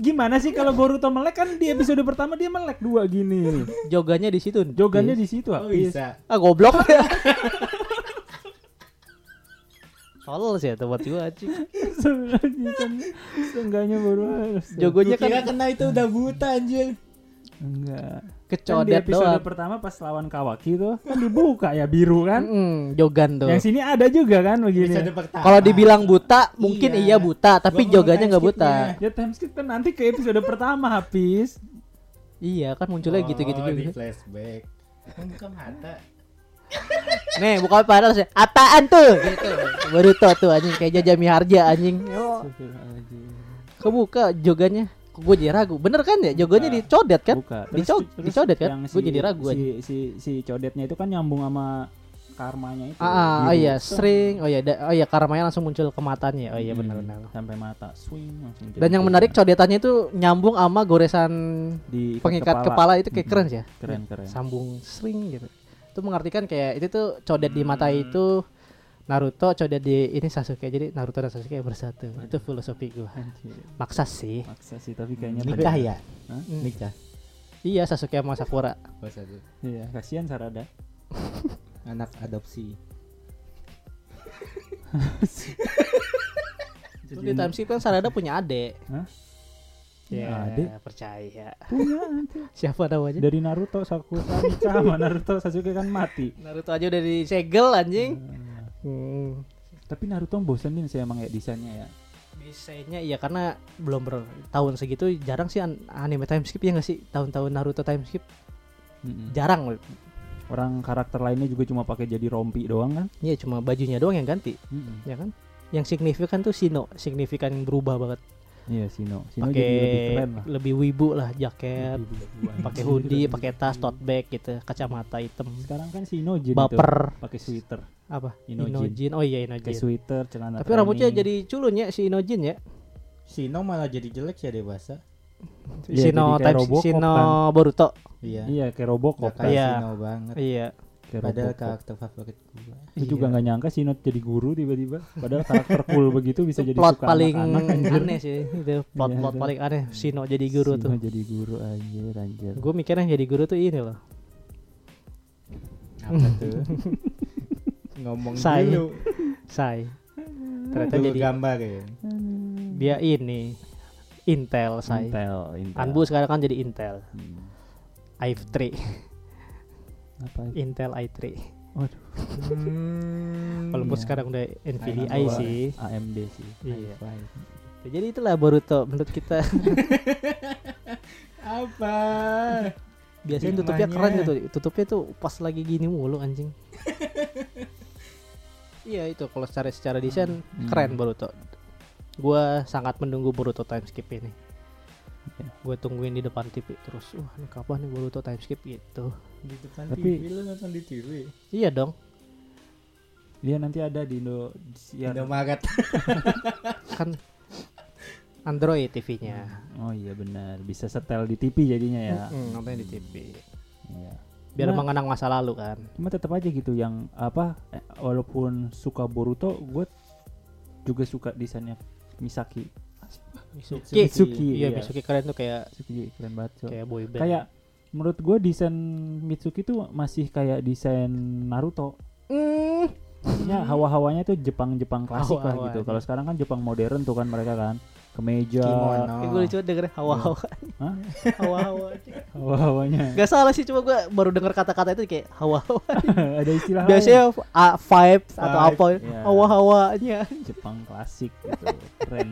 Gimana sih kalau Boruto melek kan di episode pertama dia melek dua gini. Jogannya di situ. Jogannya di situ Oh habis. bisa. Ah goblok. Tolol sih itu buat gua anjing. Seenggaknya baru harus. Jogonya kan kena itu udah buta anjir. Enggak. Kan di kecodet episode doang. pertama pas lawan Kawaki tuh kan dibuka ya biru kan. Mm, jogan tuh. Yang sini ada juga kan begini. Kalau dibilang buta, mungkin Iya. iya buta, tapi Gua mau jogannya nggak buta. Ya time skip kan nanti ke episode pertama habis. Iya kan munculnya gitu-gitu Oh, Di juga. flashback. Kan buka mata. Nih buka padahal sih. Apaan tuh? Gitu. Baru tau tuh anjing kayak jajami harja anjing. Oh, kebuka jogannya. Gue jadi ragu. Bener kan ya? Jogannya Buka. dicodet kan? Buka. Dico- dicodet kan? yang Gua jadi ragu si, si, si codetnya itu kan nyambung sama karmanya itu. Ah, ah, oh iya, string. Oh iya, oh iya karmanya langsung muncul ke matanya. Oh iya Hmm, benar-benar. Sampai mata swing langsung. Dan yang menarik codetannya itu nyambung sama goresan di pengikat kepala, itu kayak Mm-mm. keren sih ya. Keren keren. Sambung string gitu. Itu mengartikan kayak itu tuh codet di mata Hmm. itu Naruto codet di ini Sasuke jadi Naruto dan Sasuke bersatu. Itu filosofi gua. Anjir, Maksa sih. Maksa sih tapi kayaknya Nikah ya? Hah? Hmm. Nikah. Iya Sasuke sama Sakura. Oh, satu. Iya, kasihan Sarada. Anak adopsi. Terus di time skip kan Sarada punya adik. Hah? Ya, adik? percaya. Punya. Siapa namanya? Dari Naruto Sakura nikah sama Naruto Sasuke kan mati. Naruto aja udah disegel anjing. Hmm. Hmm. Tapi Naruto bosenin sih emang ya desainnya ya. Desainnya iya karena belum bertahun segitu jarang sih an- anime time skip ya nggak sih tahun-tahun Naruto time skip Mm-mm. jarang Orang karakter lainnya juga cuma pakai jadi rompi doang kan. Iya cuma bajunya doang yang ganti Mm-mm. ya kan yang signifikan tuh Sino signifikan yang berubah banget Iya Sino. Sino pakai jadi lebih keren lah. lebih wibu lah jaket dua-duaan. pakai hoodie pakai tas tote bag gitu kacamata hitam Sekarang kan Sino jadi baper pakai sweater, apa Inojin. Inojin oh iya pakai Inojin sweater, celana tapi rambutnya training. jadi culun ya si Inojin ya Sino malah jadi jelek ya dewasa. Iya, Sino time Robocop Sino kan. Boruto Iya. Iya kayak Robocop Iya. Sino banget. iya Kayak Padahal Robocop. karakter favorit gua. Itu juga Iya. nggak nyangka Sino jadi guru tiba-tiba. Padahal karakter cool begitu bisa jadi plot suka paling anak-anak, anjir. aneh sih itu plot Iya, plot itu. paling aneh Sino jadi guru Sino tuh jadi guru anjir anjir. gue mikirnya yang jadi guru tuh ini loh Apa tuh? Ngomong Say. dulu. Sai ternyata Dulu jadi gambar ya. dia ini Intel Sai Intel, Intel. Anbu sekarang kan jadi Intel Hmm. i3 Apa? itu? Intel i3 Waduh. Hmm. walaupun Iya. sekarang udah Nvidia i5 sih AMD sih. Iya. i5. jadi itulah Boruto menurut kita Apa? biasanya tutupnya keren gitu tutupnya tuh pas lagi gini mulu anjing iya itu kalau secara secara desain Hmm. keren Boruto gua sangat menunggu Boruto time skip ini Iya. gue tungguin di depan TV terus wah ini kapan nih Boruto time skip gitu Di depan Tapi- TV lu nonton di TV. iya dong Dia nanti ada di Indo siar. Indomaret. kan Android TV-nya. Oh iya benar, bisa setel di TV jadinya ya. Hmm, nontonnya di TV. Iya. Biar Cuma- mengenang masa lalu kan. Cuma tetap aja gitu yang apa eh, walaupun suka Boruto, gue juga suka desainnya Misaki. Mitsuki. Mitsuki, Iya, iya. Mitsuki keren tuh kayak Mitsuki keren banget. so. kayak boy band. Kayak menurut gue desain Mitsuki tuh masih kayak desain Naruto. Hmm. Maksudnya hawa-hawanya tuh Jepang-Jepang klasik lah gitu. Kalau sekarang kan Jepang modern tuh kan mereka kan kemeja, Kimono. Eh, gue lucu denger hawa-hawa. Hah? hawa-hawa. hawa-hawanya. Gak salah sih cuma gue baru denger kata-kata itu kayak hawa-hawa. Ada istilah Biasanya a, vibes atau apa iya. hawa-hawanya. Jepang klasik gitu. Keren.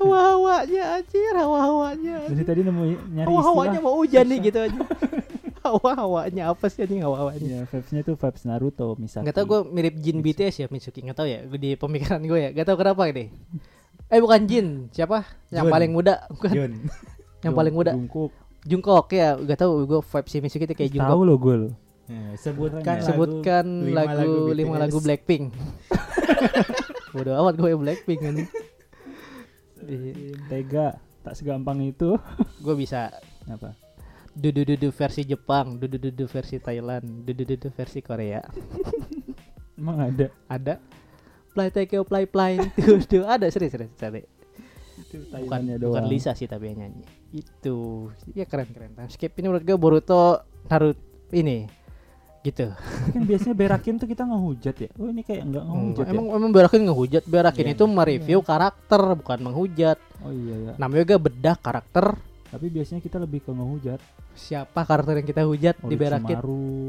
Hawa-hawanya anjir, hawa-hawanya. Dari tadi nemu nyari Hawa-hawanya mau hujan nih gitu aja. Hawa-hawanya apa sih anjing hawa-hawanya? Iya, vibes-nya tuh vibes Naruto misalnya. Nggak tahu gue mirip Jin BTS ya Mitsuki nggak tahu ya di pemikiran gue ya nggak tahu kenapa ini eh bukan Jin siapa yang Jun. paling muda bukan Jun. yang paling muda Jungkook. Jungkook ya nggak tahu gue vibe si itu kayak Tahu Jungkook lo gue. Eh, sebutkan ya. lagu- sebutkan lima lagu lima lagu Blackpink bodoh amat gue Blackpink kan Tega, tak segampang itu. gue bisa Apa? dudu dudu versi Jepang dudu dudu versi Thailand dudu dudu versi Korea Emang ada. ada play take your play play. Dudu ada serius serius Itu bukan bukan. Lisa sih tapi yang nyanyi. Itu ya keren keren. Timescape ini menurut gue Boruto Naruto ini gitu. Kan biasanya berakin tuh kita ngehujat ya. Oh ini kayak enggak ngehujat emang ya. emang berakin ngehujat. Berakin Iya, itu mereview karakter bukan menghujat. Oh iya ya. namanya juga bedah karakter. Tapi biasanya kita lebih ke ngehujat. siapa karakter yang kita hujat di berakin?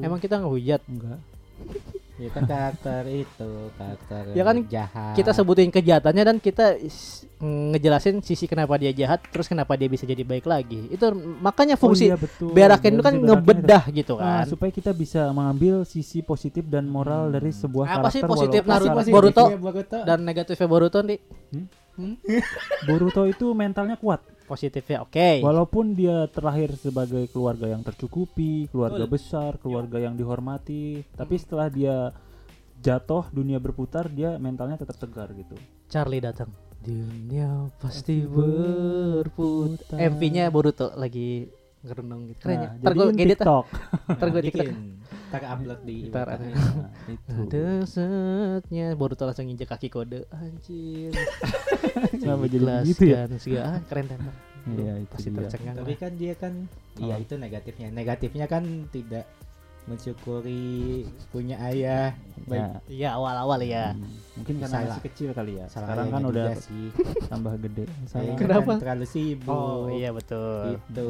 Emang kita ngehujat? Enggak. Ya kan karakter itu, karakter Ya kan jahat. kita sebutin kejahatannya dan kita ngejelasin sisi kenapa dia jahat terus kenapa dia bisa jadi baik lagi itu makanya fungsi oh, iya, betul. berakin itu kan ngebedah gitu itu. Ah, kan supaya kita bisa mengambil sisi positif dan moral dari sebuah Apa sih positif Naruto? Boruto Boruto. dan negatifnya Boruto nih Boruto itu mentalnya kuat. Positifnya oke Walaupun dia terlahir sebagai keluarga yang tercukupi, keluarga besar, keluarga yang dihormati, tapi setelah dia jatuh dunia berputar, dia mentalnya tetap tegar gitu. Charlie datang dunia pasti berputar. MV-nya Boruto lagi ngerenung gitu keren ya Nah, ntar gue jadiin edit. TikTok. ntar gue TikTok bikin. Ntar upload di Ntar ada. Itu. ada saatnya Boruto langsung injek kaki kode anjir Kenapa jadi Ikhlas begitu ya? kan, segala ah, keren kan Iya, itu pasti tercengang Tapi kan dia kan iya Oh. itu negatifnya. Negatifnya kan tidak mensyukuri punya ayah. Baik. Ya, iya awal-awal ya hmm, mungkin karena Salah. masih kecil kali ya. Salah Sekarang ayahnya kan udah sih. tambah gede. Salah. Ayahnya Kenapa? kan terlalu sibuk. oh iya betul Itu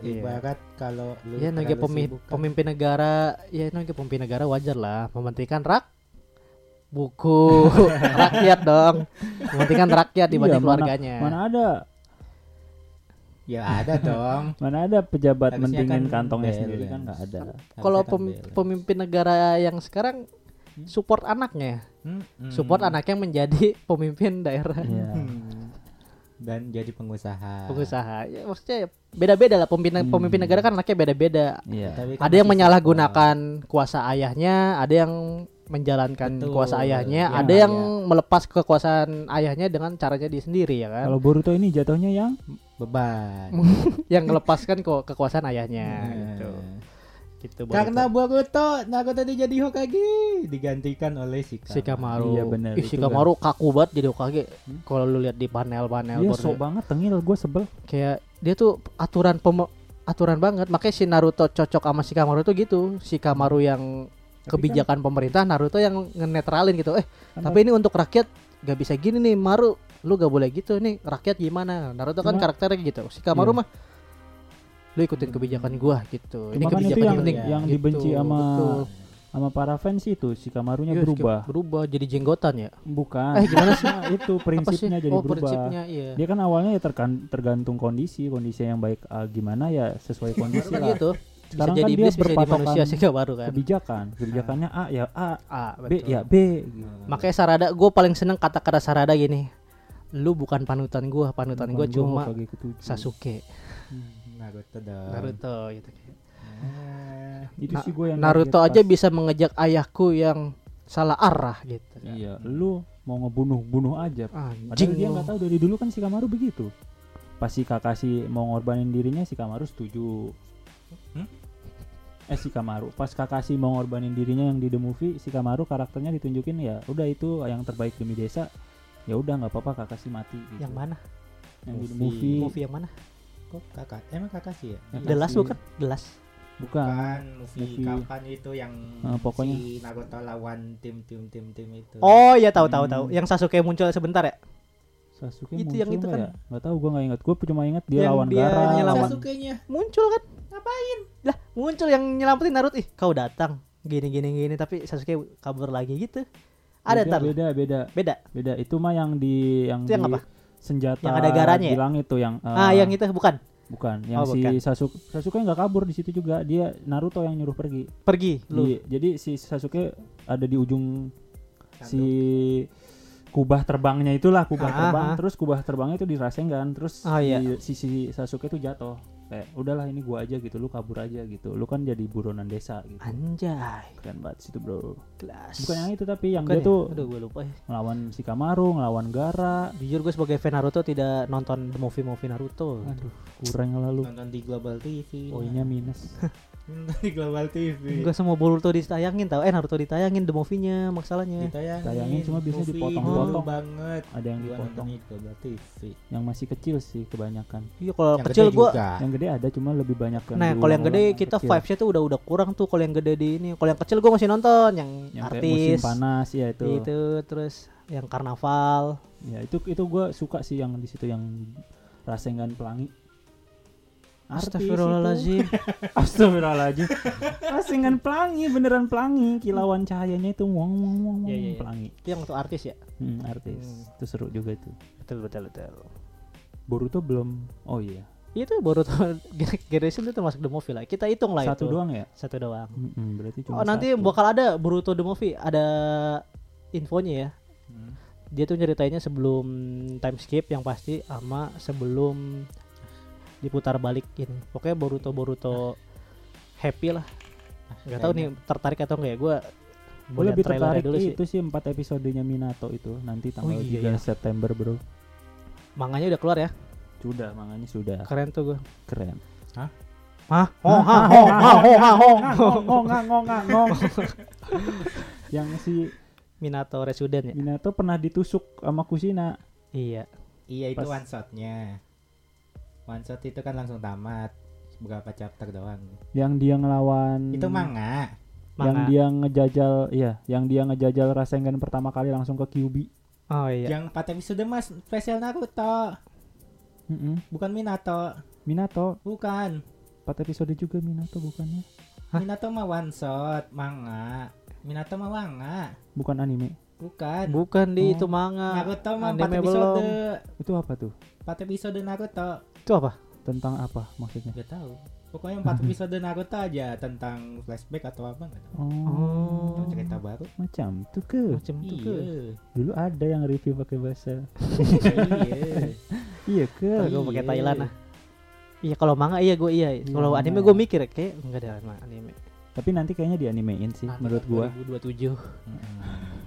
Iya. ibarat kalau lu ya terlalu pemi- sibuk kan. pemimpin negara ya sebagai pemimpin negara wajar lah mementingkan rak buku rakyat dong mementingkan rakyat Iya, dibanding mana- keluarganya Mana ada Ya ada dong. mana ada pejabat Harusnya mentingin kan kantongnya balance. sendiri kan nggak ada. kalau kan pem- pemimpin negara yang sekarang support anaknya Hmm, hmm. support anaknya menjadi pemimpin daerah Iya. Hmm. Dan jadi pengusaha. pengusaha ya maksudnya beda-beda lah pemimpin Hmm. pemimpin negara kan anaknya beda-beda Iya. Tapi kan ada yang menyalahgunakan kuasa ayahnya ada yang menjalankan Betul. kuasa ayahnya Yang ada ayah. yang melepas kekuasaan ayahnya dengan caranya dia sendiri ya kan Kalau Boruto ini jatuhnya yang beban. yang melepaskan kok kekuasaan ayahnya Nah. gitu gitu Karena Boruto Naruto jadi Hokage digantikan oleh Shikamaru. Shikamaru Iya, benar, Ih, itu Shikamaru kaku banget jadi Hokage Hmm? kalau lu lihat di panel-panel dia Boruto. sok banget tengil gue sebel. kayak dia tuh aturan pem- aturan banget makanya si Naruto cocok sama Shikamaru tuh gitu Shikamaru yang Tapi kebijakan pemerintah Naruto yang ngenetralin gitu eh Kan- tapi ini untuk rakyat gak bisa gini nih Maru lu gak boleh gitu nih rakyat gimana Naruto kan Cuma- karakternya gitu Shikamaru Iya. mah lu ikutin kebijakan gua gitu ini Cuma kan itu kebijakan yang, penting yang gitu, dibenci sama betul. sama para fans itu si Kamarunya Iya, berubah. berubah jadi jenggotan ya Bukan. Eh, gimana sih? Nah, itu Apa sih? prinsipnya jadi oh, berubah. prinsipnya iya Dia kan awalnya ya tergan- tergantung kondisi, kondisi yang baik ah, gimana ya sesuai kondisi kan lah. gitu bisa Sekarang jadi kan dia iblis bisa jadi manusia Shikamaru kan Kebijakan, kebijakannya A ya A, ah, B betul. ya B. gitu. Makanya Sarada, gue paling seneng kata-kata Sarada gini. Lu bukan panutan gue, panutan gue cuma ketujuh. Sasuke, Hmm, Naruto dong. Naruto gitu. Ah, Itu Na- sih gue yang Naruto aja pas- bisa mengejak ayahku yang salah arah gitu. Iya, lu mau ngebunuh-bunuh aja. Anjing Padahal dia nggak tahu dari dulu kan si Kamaru begitu. Pas si Kakashi mau ngorbanin dirinya si Kamaru setuju. Hmm? Eh si Kamaru, pas Kakashi mau ngorbanin dirinya yang di the movie, si Kamaru karakternya ditunjukin ya, udah itu yang terbaik demi desa. Ya udah nggak apa-apa Kakashi mati gitu. Yang mana? Yang di the Movie. movie. Movie yang mana? Kok kakak? Emang kakak sih ya? Yang The Last kasih- bukan? The Last. Bukan. Bukan movie, movie. kapan itu yang Ah, pokoknya. si Naruto lawan tim tim tim tim itu. Oh ya tahu tahu Hmm. tahu. Yang Sasuke muncul sebentar ya? Sasuke Itu muncul yang itu nggak kan. ya? Nggak tahu gua nggak ingat. Gua cuma ingat dia Yang lawan dia Gaara. nyelamat. Sasuke-nya. Muncul kan? Ngapain? Lah, muncul yang nyelamatin Naruto. Ih, kau datang. Gini gini gini tapi Sasuke kabur lagi gitu. Ada beda, tar. beda beda Beda. beda itu mah yang di yang Itu yang di apa? senjata Yang ada garanya ya? bilang itu yang ah, eh, yang itu bukan. bukan yang Oh, si bukan. Sasuke Sasuke nggak kabur di situ juga dia Naruto yang nyuruh pergi Pergi lu. Di- jadi si Sasuke ada di ujung Tanduk. si kubah terbangnya itulah kubah Ah, terbang ah. terus kubah terbangnya itu di Rasengan terus Oh, iya. si, si Sasuke itu jatuh kayak udahlah ini gua aja gitu lu kabur aja gitu lu kan jadi buronan desa gitu Anjay. keren banget situ bro Kelas. bukan yang itu tapi yang Bukan dia ya? tuh Aduh, gue lupa ya. ngelawan si Kamaru ngelawan Gara Jujur gue sebagai fan Naruto tidak nonton the movie-movie Naruto. aduh kurang lalu Nonton di Global TV. poinnya minus Nonton di Global TV. Enggak semua Boruto ditayangin tau Eh Naruto ditayangin the movie-nya masalahnya Ditayangin. Tayangin cuma biasanya dipotong-potong. banget. ada yang Gua dipotong Global TV. yang masih kecil sih kebanyakan Iya kalau Yang kecil gede gua juga. yang gede ada cuma lebih banyak yang Nah kalau yang gede kita kecil. vibesnya tuh udah udah kurang tuh kalau yang gede di ini Kalau yang kecil gua masih nonton Yang, yang kayak musim artis panas ya itu itu terus yang karnaval ya itu itu gue suka sih yang di situ yang Rasengan Pelangi Artis Astagfirullahaladzim. Astagfirullahaladzim. Rasengan Pelangi beneran pelangi. Kilauan cahayanya itu wong wong wong, wong Iya, iya, pelangi. Itu yang tuh artis ya? Hmm, artis. Hmm. itu seru juga itu. Betul betul betul. Boruto belum. Oh iya. Itu Boruto Generation itu termasuk the movie lah. Kita hitung lah satu itu. doang ya? Satu doang. Mm-mm, berarti cuma Oh nanti satu. bakal ada Boruto the movie. Ada infonya ya. Hmm. Dia tuh nyeritainnya sebelum time skip yang pasti Sama sebelum diputar balikin Pokoknya Boruto Boruto happy lah Gak tahu nih tertarik atau enggak ya Gue Gue lebih tertarik itu sih empat episodenya Minato itu nanti tanggal Oh, iya, 3 iya. September bro. Manganya udah keluar ya Sudah makanya sudah Keren tuh gue keren. Hah? Oh, ha, oh, ha, oh, ha, oh. ngong ngong ngong ngong. Yang si Minato Resuden ya Minato pernah ditusuk sama Kushina. Iya Iya itu Pas- one shotnya. One shot itu kan langsung tamat. Beberapa chapter doang. Yang dia ngelawan Itu manga. Yang Manga dia ngejajal iya, yang dia ngejajal Rasengan pertama kali langsung ke Kyubi. Oh iya Yang 4 episode mas spesial Naruto. Mm-mm. Bukan Minato. Minato Bukan. 4 episode juga Minato bukannya? Hah? Minato mah one shot manga. Minato mah manga. Bukan anime. Bukan. Bukan di Oh. itu manga Naruto mah 4 Anime episode. belum. Itu apa tuh? 4 episode Naruto. Itu apa? Tentang apa maksudnya? Gak tahu. Pokoknya 4 episode Naruto aja tentang flashback atau apa nggak tahu. Oh, Atau cerita baru. macam tuh ke. Macam tuh ke Iya. Dulu ada yang review pakai bahasa. Iya. Iya ke. Kalau gue pakai Iya. Thailand ah Iya kalau manga iya gue iya Kalau manga anime gue mikir kayak enggak ada anime Tapi nanti kayaknya dianimein sih menurut gua. 2027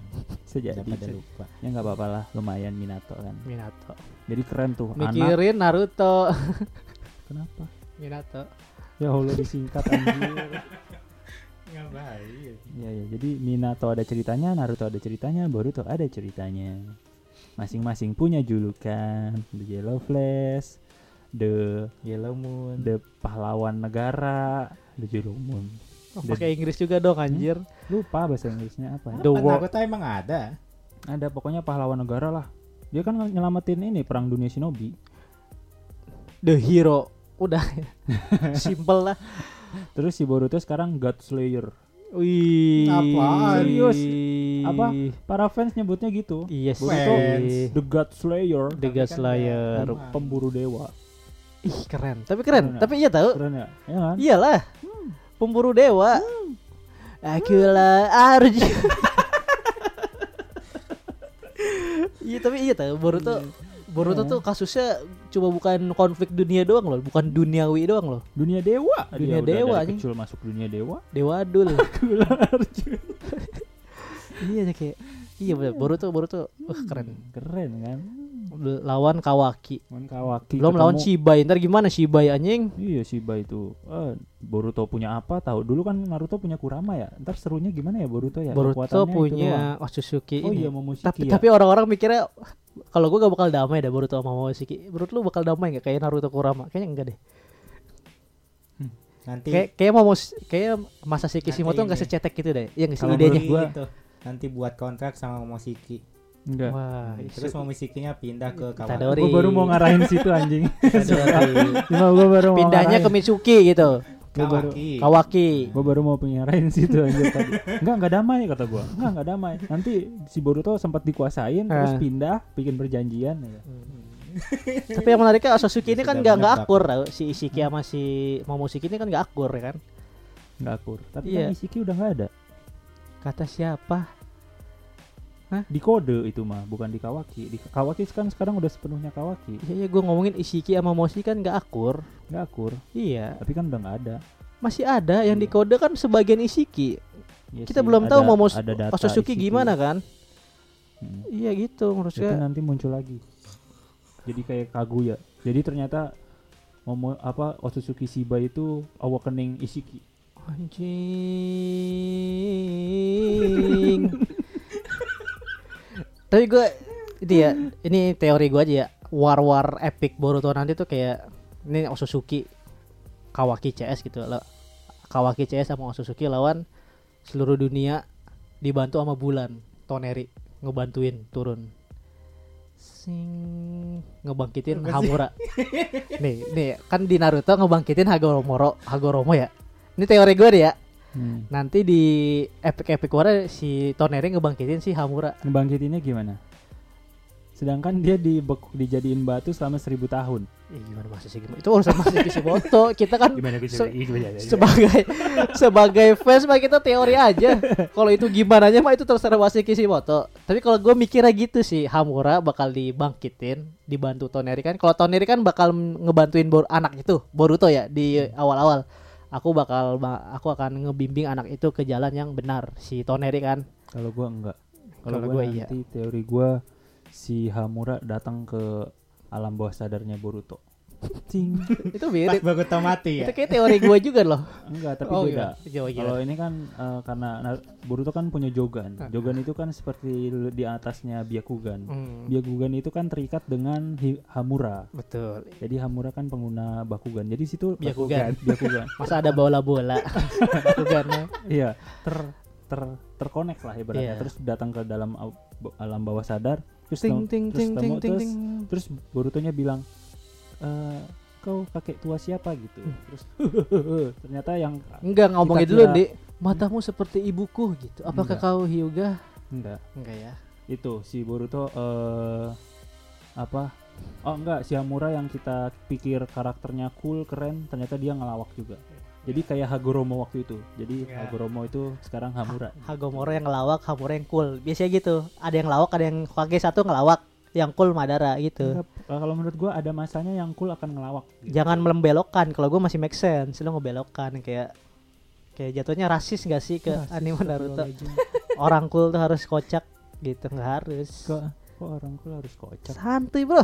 Sejadi. Udah pada lupa. Ya nggak apa-apa lah, lumayan Minato kan. Minato Jadi keren tuh anak. Mikirin Naruto Kenapa? Minato Ya Allah disingkat anjir. Ngapain? Ya ya, jadi Minato ada ceritanya, Naruto ada ceritanya, Boruto ada ceritanya. Masing-masing punya julukan. The Yellow Flash, The Yellow Moon. The pahlawan negara, The Yellow Moon. Oh, The- Pakai Inggris juga dong anjir Lupa bahasa Inggrisnya apa. The Apa World Naruto emang ada. Ada pokoknya pahlawan negara lah. Dia kan nyelamatin ini perang dunia shinobi. The Hero Udah Simple lah Terus si Boruto sekarang God Slayer. Wih Apaan? Serius? Apa? Para fans nyebutnya gitu. Iya Boruto sih The God Slayer, The God kan Slayer pemburu dewa. Ih keren Tapi keren Keren ya? Tapi iya tahu Keren ya? Ya kan? Iyalah Pemburu dewa Akulah Arjun Iya tapi iya tahu Boruto Boruto Iya. tuh kasusnya cuma bukan konflik dunia doang loh, bukan duniawi doang loh. Dunia dewa. Dunia Dia udah dewa, dari anjing. kecil masuk dunia dewa. Dewa dul. Iya kayak iya bener Boruto Boruto wah keren Keren kan? Lawan Kawaki Lawan Kawaki. belum lawan ketemu- Shibai ntar gimana Shibai anjing Iya Shiba itu. Eh, Boruto punya apa tahu? Dulu kan Naruto punya Kurama ya. Ntar serunya gimana ya Boruto ya? Boruto Kekuatannya itu doang. punya Otsutsuki Oh ini iya Momoshiki tapi ya. tapi orang-orang mikirnya kalau gue gak bakal damai dah Boruto sama Momoshiki menurut lu bakal damai gak kayak Naruto Kurama kayaknya enggak deh Nanti kayak kayak Momos kayak Masashi Kishimoto Nanti nggak secetek gitu deh yang idenya menurut gua- gitu. nanti buat kontrak sama Momoshiki. Enggak. wah Terus Momoshikinya pindah ke Kawaki. Itadori. Gue baru mau ngarahin situ anjing. Cuma gue baru mau pindahnya ke Mitsuki gitu Gua baru Kawaki. Kawaki gue baru mau penyerahin situ anjir tadi. Enggak, enggak damai kata gua. Enggak, enggak damai. Nanti si Boruto sempat dikuasain terus Eh. pindah bikin perjanjian ya. tapi yang menariknya Otsutsuki ini kan Sudah nggak akur tau. si Ishiki sama si Momoshiki ini kan nggak akur ya kan Enggak akur. Tapi Iya. kan Ishiki udah enggak ada. kata siapa Di kode itu mah, bukan di Kawaki. Di Kawaki kan sekarang udah sepenuhnya Kawaki. iya iya gue ngomongin Ishiki sama Momoshiki kan nggak akur Enggak akur. iya Tapi kan udah enggak ada. masih ada yang di Iya. kode kan sebagian Ishiki Iya kita sih, belum ada- tahu data Otsutsuki Ishiki. gimana kan Hmm. iya gitu menurut Itu saya nanti muncul lagi. Jadi kayak Kaguya. Jadi ternyata Momo apa Otsutsuki Shiba itu awakening Ishiki. anjing tapi gue itu ya ini teori gue aja ya. War-war epic Boruto nanti tuh kayak ini Otsutsuki Kawaki CS gitu. Lah Kawaki CS sama Otsutsuki lawan seluruh dunia dibantu sama bulan Toneri. Ngebantuin turun. Sing ngebangkitin? Hamura nih nih kan di Naruto ngebangkitin Hagoromo Hagoromo ya. Ini teori gue deh ya Hmm. nanti di epic epic war si Toneri ngebangkitin si Hamura. Ngebangkitinnya gimana? Sedangkan dia dibek- dijadiin batu selama seribu tahun. Eh, gimana masih sih itu urusan masih Kishimoto kita kan Gimana Se- sebagai sebagai fans mah kita teori aja. Kalau itu gimana mah itu terserah Wasi Kishimoto tapi kalau gue mikirnya gitu sih Hamura bakal dibangkitin dibantu Toneri kan. Kalau Toneri kan bakal ngebantuin Bor anak itu Boruto ya di awal-awal aku bakal ba- aku akan ngebimbing anak itu ke jalan yang benar si Toneri kan Kalau gua enggak. Kalau gua gua iya. nanti teori gua si Hamura datang ke alam bawah sadarnya Boruto. Cing. itu Pas mirip Boruto mati ya. itu kayak teori gue juga loh Enggak, tapi oh beda. iya gila. Kalau ini kan eh, karena Nar- Boruto kan punya Jogan. Ah. Jogan itu kan seperti di atasnya Byakugan. Hmm, Byakugan itu kan terikat dengan Hi- Hamura. betul Jadi Hamura kan pengguna Bakugan. Jadi situ Byakugan. Byakugan. masa ada bola-bola bukan iya, ter ter terkonek lah ibaratnya. Iya. Terus datang ke dalam alam bawah sadar. Terus ting ting terus ting ting temu- ting terus, ting terus Borutonya bilang eh kau kakek tua siapa gitu. Hmm. Terus ternyata yang Enggak ngomongin dulu, kira- Dik. Matamu seperti ibuku gitu. Apakah Enggak. kau Hyuga? enggak Enggak ya. itu si Boruto eh apa oh enggak si Hamura yang kita pikir karakternya cool keren ternyata dia ngelawak juga jadi kayak Hagoromo waktu itu jadi Ya. Hagoromo itu sekarang Hamura Hagomoro yang ngelawak, Hamura yang cool. Biasanya gitu. Ada yang lawak, ada yang Hokage satu ngelawak, yang cool Madara gitu. Enggak, kalau menurut gua ada masanya yang cool akan ngelawak gitu. Jangan melembelokkan. Kalau gue masih make sense, lu ngebelokkan kayak kayak jatuhnya rasis gak sih ke Rasis, anime Naruto? Orang cool tuh harus kocak gitu, nggak harus. kok kok orang cool harus kocak Santuy, Bro.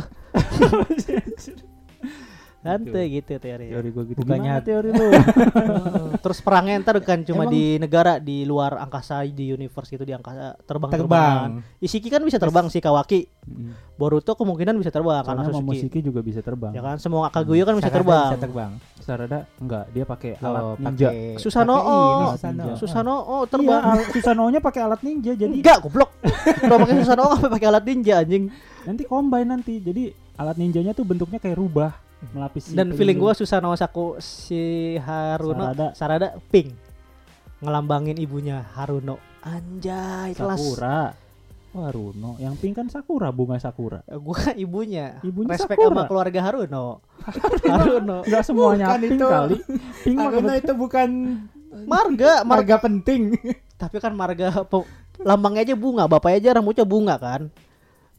Santuy gitu teori. teori gua gitu Bukannya- Gimana teori lu Oh, Terus perangnya ntar bukan cuma Emang- di negara, di luar angkasa, di universe gitu, di angkasa terbang Terbang. Ishiki kan bisa terbang si Kawaki. Mm. Boruto kemungkinan bisa terbang kan karena. Momoshiki juga bisa terbang Ya kan semua Kaguya kan bisa Sarada terbang. Bisa terbang. Sarada enggak dia pakai Oh, alat ninja Susanoo. pakai ini, ninja. Susano oh Iya, terbang. al- Susanoo-nya pakai alat ninja jadi Enggak, goblok. Udah pakai Susano apa pakai alat ninja anjing. nanti combine nanti jadi alat ninjanya tuh bentuknya kayak rubah melapisi Dan feeling pelindung. gua Susano Saku si Haruno Sarada. Sarada pink. Ngelambangin ibunya Haruno. Anjay, kelas. Sakura Wah Runo yang pink kan Sakura bunga Sakura Gua ibunya. Ibunya Respect Sakura. sama keluarga Haruno. Haruno. Enggak semuanya Bukan pink itu. kali pink kebet- itu bukan Marga, marga. marga penting. Tapi kan marga lambangnya aja bunga, bapaknya aja rambutnya bunga kan.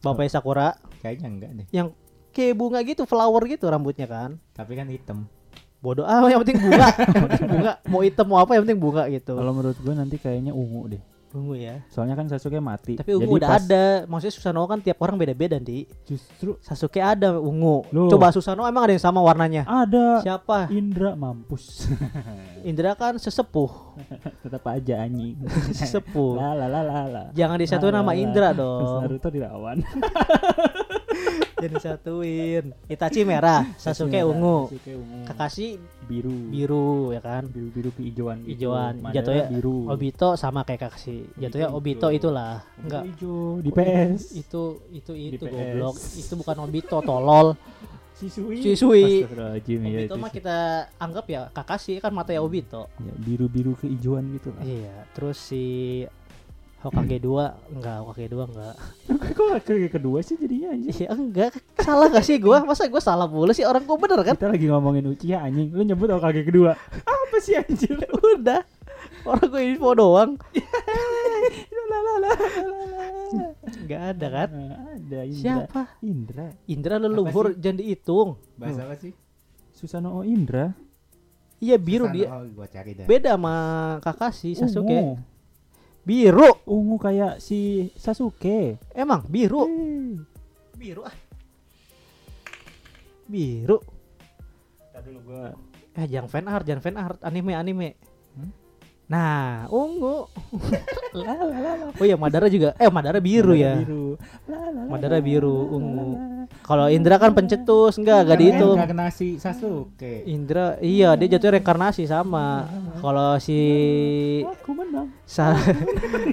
Bapaknya Sakura Kayaknya enggak deh. yang kayak bunga gitu, flower gitu rambutnya kan. Tapi kan hitam. Bodoh ah, yang penting bunga. yang penting bunga. Mau hitam mau apa yang penting bunga gitu. kalau menurut gue nanti kayaknya ungu deh Ungu ya. Soalnya kan Sasuke mati. Tapi ungu Jadi udah pas- ada. Maksudnya Susanoo kan tiap orang beda-beda, Di. Justru Sasuke ada ungu. Loh. Coba Susanoo emang ada yang sama warnanya? ada Siapa? Indra mampus. Indra kan sesepuh. Tetap aja anjing. Sesepuh. La la la la la. Jangan disatuin nama. Indra dong. Naruto dilawan. Jangan disatuin. Itachi merah, Sasuke ungu. Kakashi biru. biru ya kan. Biru-biru kehijauan gitu. Hijauan. Jatuhnya biru. Obito sama kayak Kakashi. Jatuhnya Obito itulah. Enggak. hijau di PS. Itu itu itu goblok. Itu bukan Obito tolol. Shisui. Astagfirullahaladzim, ya, Obito itu mah kita anggap ya Kakashi kan mata ya Obito. Ya, biru-biru kehijauan gitu lah. Iya, terus si Hokage 2 enggak, Hokage 2 enggak. Kok ke kedua sih jadinya anjing? Iya, enggak. Salah gak sih gua? Masa gua salah mulu sih orang gua bener kan? Kita lagi ngomongin Uchiha anjing. Lu nyebut Hokage kedua. Apa sih anjing? Udah. Orang gue info doang. Enggak ada kan? Ada Indra. Siapa? Indra. Indra leluhur jangan dihitung. Bahasa apa sih? Susanoo Indra. Iya biru dia. Oh, gua cari dah. Beda sama Kakashi Sasuke. Ungu. Biru. Ungu kayak si Sasuke. Emang biru. Eh. Biru ah. Biru. Tadi dulu gua Eh jangan fan art, jangan fan art, anime anime. Nah, ungu. Oh ya Madara juga. Eh Madara biru ya. Biru. Madara biru, ungu. la. Kalau Indra kan pencetus, enggak, enggak dihitung. Reinkarnasi Sasuke. Indra, iya dia jatuhnya reinkarnasi sama. Kalau si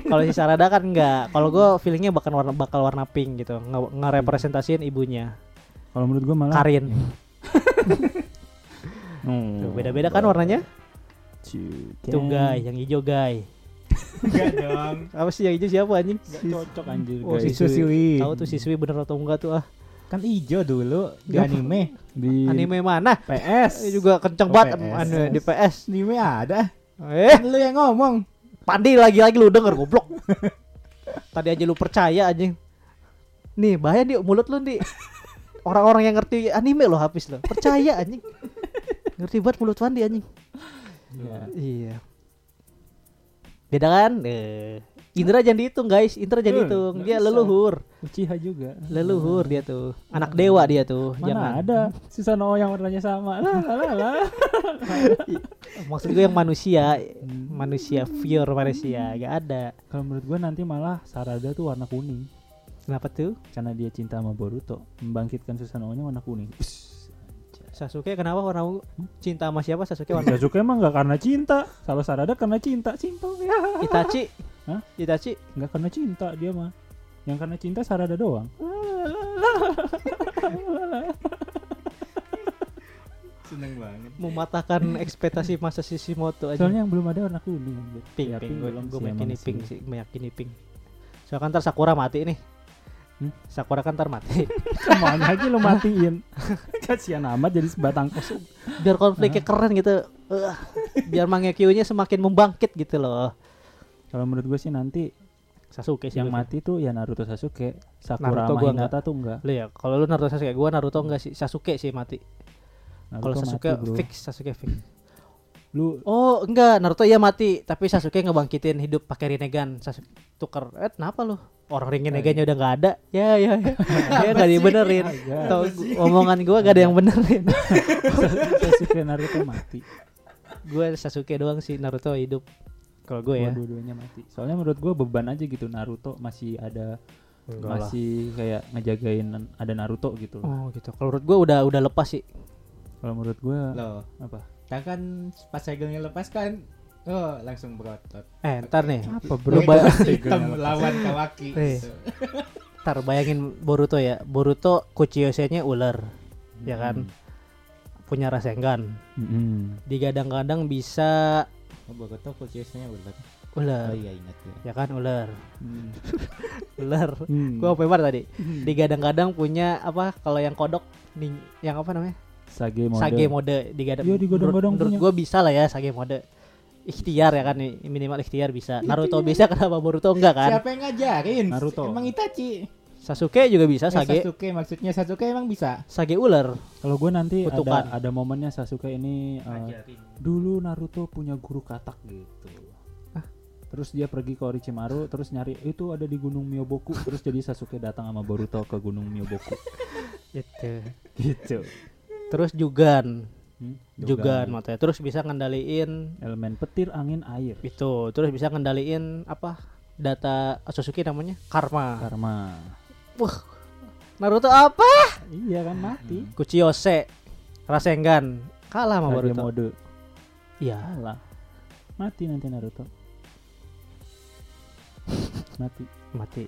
kalau si Sarada kan enggak. Kalau gue feelingnya bakal warna bakal warna pink gitu, nge- ngerepresentasiin ibunya. Kalau menurut gua malah Karin. Hmm. Beda-beda kan warnanya? Cuken. Tuh guys, yang hijau guys. Enggak dong. Apa sih yang hijau siapa anjing? Nggak cocok anjir Oh, guys. si Susui. Tahu tuh siswi bener atau enggak tuh ah. Kan hijau dulu di Nggak. anime. di Anime mana? PS Ini juga kenceng Oh, banget PS. anu, di PS. Anime ada. Eh, Kan lu yang ngomong. Pandi lagi-lagi lu denger goblok. Tadi aja lu percaya anjing. Nih, bahaya nih mulut lu nih. Orang-orang yang ngerti anime lo habis lo. Percaya anjing. Ngerti banget mulut Pandi anjing. Iya. Iya. Beda kan? Eh, Indra jangan dihitung guys. Indra jangan Eh, dihitung. Dia bisa. leluhur. Uchiha juga. Leluhur dia tuh. Anak dewa dia tuh. Mana Jangan. ada Susanoo yang warnanya sama. Lah lah lah. Maksud gue yang manusia, Hmm. manusia pure manusia. Gak ada. Kalau menurut gua nanti malah Sarada tuh warna kuning Kenapa tuh? karena dia cinta sama Boruto, membangkitkan Susanoo-nya warna kuning. Sasuke kenapa warna ungu? Cinta sama siapa? Sasuke warna Sasuke emang nggak karena cinta, kalau Sarada karena cinta, simpel ya. Itachi. Hah? Itachi. Nggak karena cinta dia mah. Yang karena cinta Sarada doang. Seneng banget. mematahkan ekspektasi masa Shishimoto aja. Soalnya yang belum ada warna kuning. pink, Ya, pink, gue belum gue meyakini pink sih. sih, meyakini pink. Soalnya kan ntar Sakura mati nih. Hmm? Sakura kan ntar mati. Semuanya aja lu matiin. Kasihan amat jadi sebatang kosong. Biar konfliknya keren gitu. Eh, biar Mangekyo-nya semakin membangkit gitu loh. Kalau menurut gue sih nanti Sasuke sih yang mati tuh ya Naruto Sasuke, Sakura Naruto sama gua Hinata tuh enggak. Lu ya, kalau lu Naruto Sasuke, gua Naruto enggak sih, Sasuke sih mati. Kalau Sasuke mati, bro. fix, Sasuke fix. Lu Oh, enggak, Naruto iya mati, tapi Sasuke ngebangkitin hidup pakai Rinnegan. Sasuke tuker. Eh, kenapa lu? Orang Rinnegannya udah nggak ada. Ya, ya, ya. ya enggak dibenerin. Tahu omongan gua gak ada yang benerin. Sasuke Naruto mati. gue Sasuke doang sih Naruto hidup. Kalau gue ya. Dua-duanya mati. Soalnya menurut gua beban aja gitu Naruto masih ada Enggak lah. masih kayak ngejagain ada Naruto gitu loh. Oh gitu. Kalau menurut gue udah udah lepas sih. Kalau menurut gua Loh, apa? Tak kan pas segelnya lepas kan oh langsung berotot. Eh ntar nih. Apa bro? hitam lawan Kawaki. Gitu. Ntar bayangin Boruto ya. Boruto Kuchiyose-nya ular. Ya kan? Punya Rasengan. Mm-mm. Digadang-gadang bisa Oh, Boruto kucisnya ular. ular. Oh iya ingat ya. Ya kan ular. Hmm. Ular. Hmm. Gua apa bar tadi? Digadang-gadang punya apa kalau yang kodok nih yang apa namanya? Sage mode. Sage mode digadang. Iya, digadang-gadang Menurut, menurut gua bisa lah ya Sage mode. Ikhtiar ya kan nih, minimal ikhtiar bisa. Naruto bisa kenapa Boruto enggak kan? Siapa yang ngajarin? Naruto. Emang Itachi. Sasuke juga bisa Eh, Sage. Sasuke maksudnya Sasuke emang bisa. Sage ular. Kalau gue nanti Kutukan. ada ada momennya Sasuke ini uh, dulu Naruto punya guru katak gitu. terus dia pergi ke Orochimaru terus nyari itu ada di Gunung Myoboku terus jadi Sasuke datang sama Boruto ke Gunung Myoboku Gitu. gitu Terus Jugan, Hmm, Jugan matanya. Terus bisa ngendaliin elemen petir angin air itu, terus bisa ngendaliin apa? Data Sasuke namanya Karma. karma Wah. Naruto apa? iya kan mati Kuchiyose, Rasengan. Kalah sama Kage Boruto. mode Iya. kalah mati nanti Naruto mati Mati.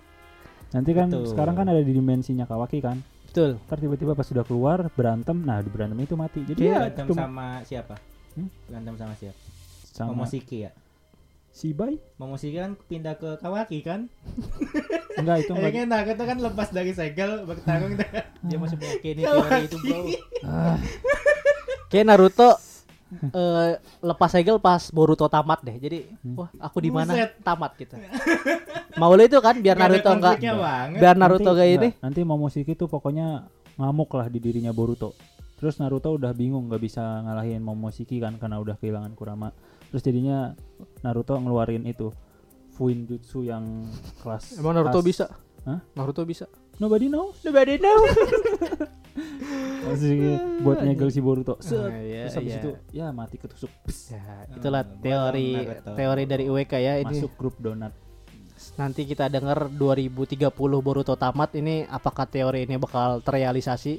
nanti kan Betul. sekarang kan ada di dimensinya Kawaki kan Betul. ntar tiba-tiba pas sudah keluar berantem nah di berantem itu mati jadi ya Berantem cuma sama siapa? Hmm? Berantem sama siapa? sama Momoshiki ya. si Bai Momoshiki kan pindah ke Kawaki kan? enggak itu enggak Kayaknya Naruto kan lepas dari segel bertarung Dia masih meyakini teori itu, Bro. ah, Kayak Naruto eh, lepas segel pas Boruto tamat deh. Jadi, Hmm. wah, aku di mana tamat gitu. Mau itu kan biar Naruto enggak biar Naruto nanti, kayak ini. nanti Momoshiki tuh pokoknya ngamuk lah di dirinya Boruto terus Naruto udah bingung nggak bisa ngalahin Momoshiki kan karena udah kehilangan Kurama terus jadinya Naruto ngeluarin itu Fuinjutsu yang kelas Emang Naruto kelas- bisa? Hah? Naruto bisa. Nobody knows Nobody know. Maksudnya buat nyegel si Boruto Set. Ah, iya, terus habis iya. itu ya mati ketusuk Pss, Ya, itulah Hmm, teori Naruto. teori dari UWK ya ini. masuk grup donat Nanti kita dengar 2030 Boruto tamat ini apakah teori ini bakal terrealisasi?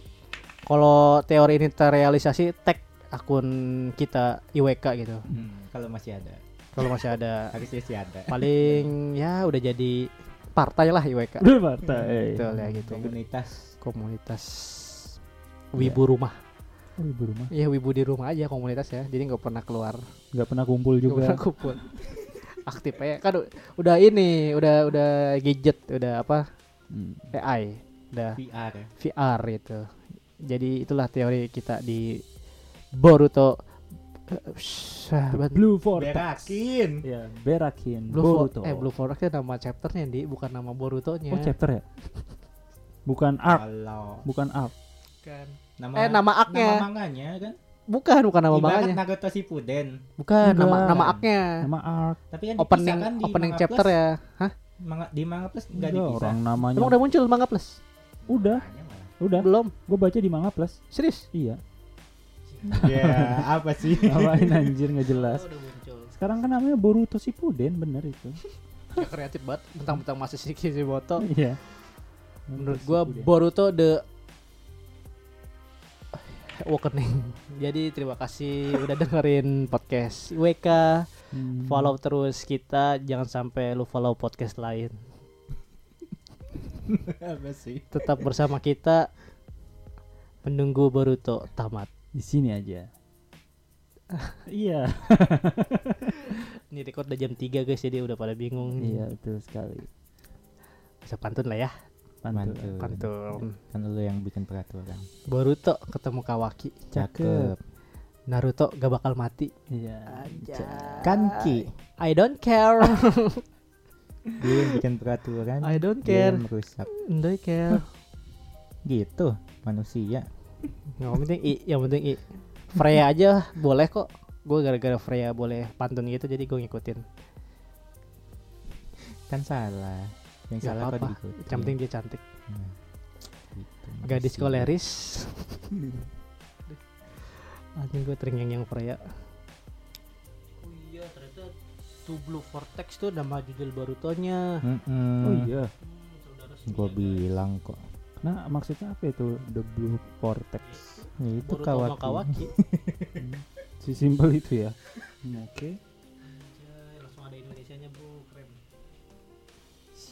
Kalau teori ini terrealisasi, tag akun kita IWK gitu. Hmm, kalau masih ada. Kalau masih ada Harusnya sih ada. paling ya udah jadi partai lah IWK. udah partai Betul ya gitu. Komunitas Komunitas wibu rumah. oh, ibu rumah Iya wibu di rumah aja komunitas ya. Jadi nggak pernah keluar. nggak pernah kumpul Nggak juga pernah kumpul. Aktif ya kan udah ini udah udah gadget udah apa Hmm. AI udah VR ya. VR itu. Jadi itulah teori kita di Boruto. Eh, Sahabat Blue Vortex Berakin. ya berakin Blue Boruto eh Blue Vortex itu nama chapternya di bukan nama Borutonya. oh chapter ya bukan arc bukan arc Bukan. Nama Eh, nama aknya. Nama manganya kan. Bukan bukan nama Ibarat manganya. Shippuden. Bukan nama Enggak. nama aknya. nama arc Tapi kan Opening dipisahkan di opening Manga chapter Plus. ya. Hah? Manga, di Manga Plus enggak Enggak, dipisah. orang namanya Emang udah muncul manga plus? udah udah Belum. gue baca di manga plus Serius? iya Ya, apa sih? ngapain anjir nggak jelas sekarang kan namanya Boruto Shippuden bener itu Ya, kreatif banget tentang-tentang masa si Kishimoto. iya Menurut gua Boruto the Awakening. Jadi terima kasih udah dengerin podcast WK. Hmm. Follow terus kita, jangan sampai lu follow podcast lain. apa sih? Tetap bersama kita menunggu Boruto tamat. di sini aja iya Ini record udah jam 3 guys, jadi udah pada bingung. iya betul sekali Bisa pantun lah ya. Pantun. Kan lu yang bikin peraturan. Boruto ketemu Kawaki. Cakep. Naruto gak bakal mati. iya Kanki. I don't care. Dia yang bikin peraturan. I don't Dia care. yang merusak. Don't care. Gitu manusia. Yang penting I, yang penting I. Freya aja boleh kok. Gue gara-gara Freya boleh pantun gitu jadi gue ngikutin. Kan salah. Yang Gak salah apa-apa. diikuti. Yang penting dia cantik. Nah, gitu, Gadis koleris. Anjing gue terngiang yang Freya. Oh iya ternyata Two Blue Vortex tuh nama judul Borutonya. Mm-mm. oh iya Gua bilang kok. nah maksudnya apa itu the blue vortex Ya, itu Boruto sama Kawaki. Kawaki. si simpel itu ya Hmm, oke Anjay,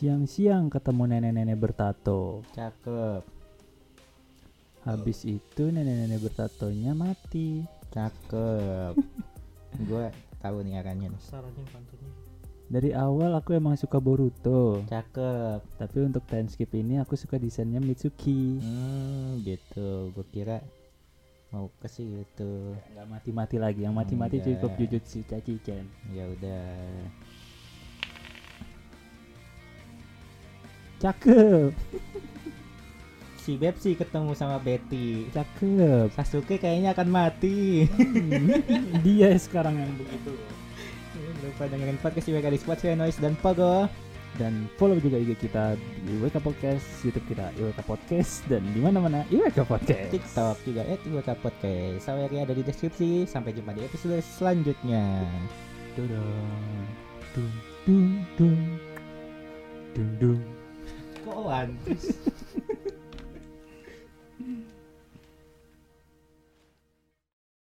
siang-siang ketemu nenek-nenek bertato Cakep. habis itu nenek-nenek bertatonya mati Cakep. Gua tahu nih arahnya nih. Dari awal aku emang suka Boruto Cakep. tapi untuk time skip ini aku suka desainnya Mitsuki Hmm, gitu. Gua kira mau ke situ. nggak mati-mati lagi yang mati-mati cukup Jujutsu Kaisen Ya udah. Cakep Si Bepsi ketemu sama Betty. cakep Sasuke kayaknya akan mati. Hmm, dia sekarang yang begitu lupa dengerin podcast IWK di Spotify, Noise, dan Pogo. dan follow juga IG kita di IWK Podcast, YouTube kita IWK Podcast dan di mana-mana IWK Podcast. TikTok juga at IWK Podcast. Saweri ada di deskripsi. Sampai jumpa di episode selanjutnya. Dudung, dung, dung, dung, dung, dung. Kok one?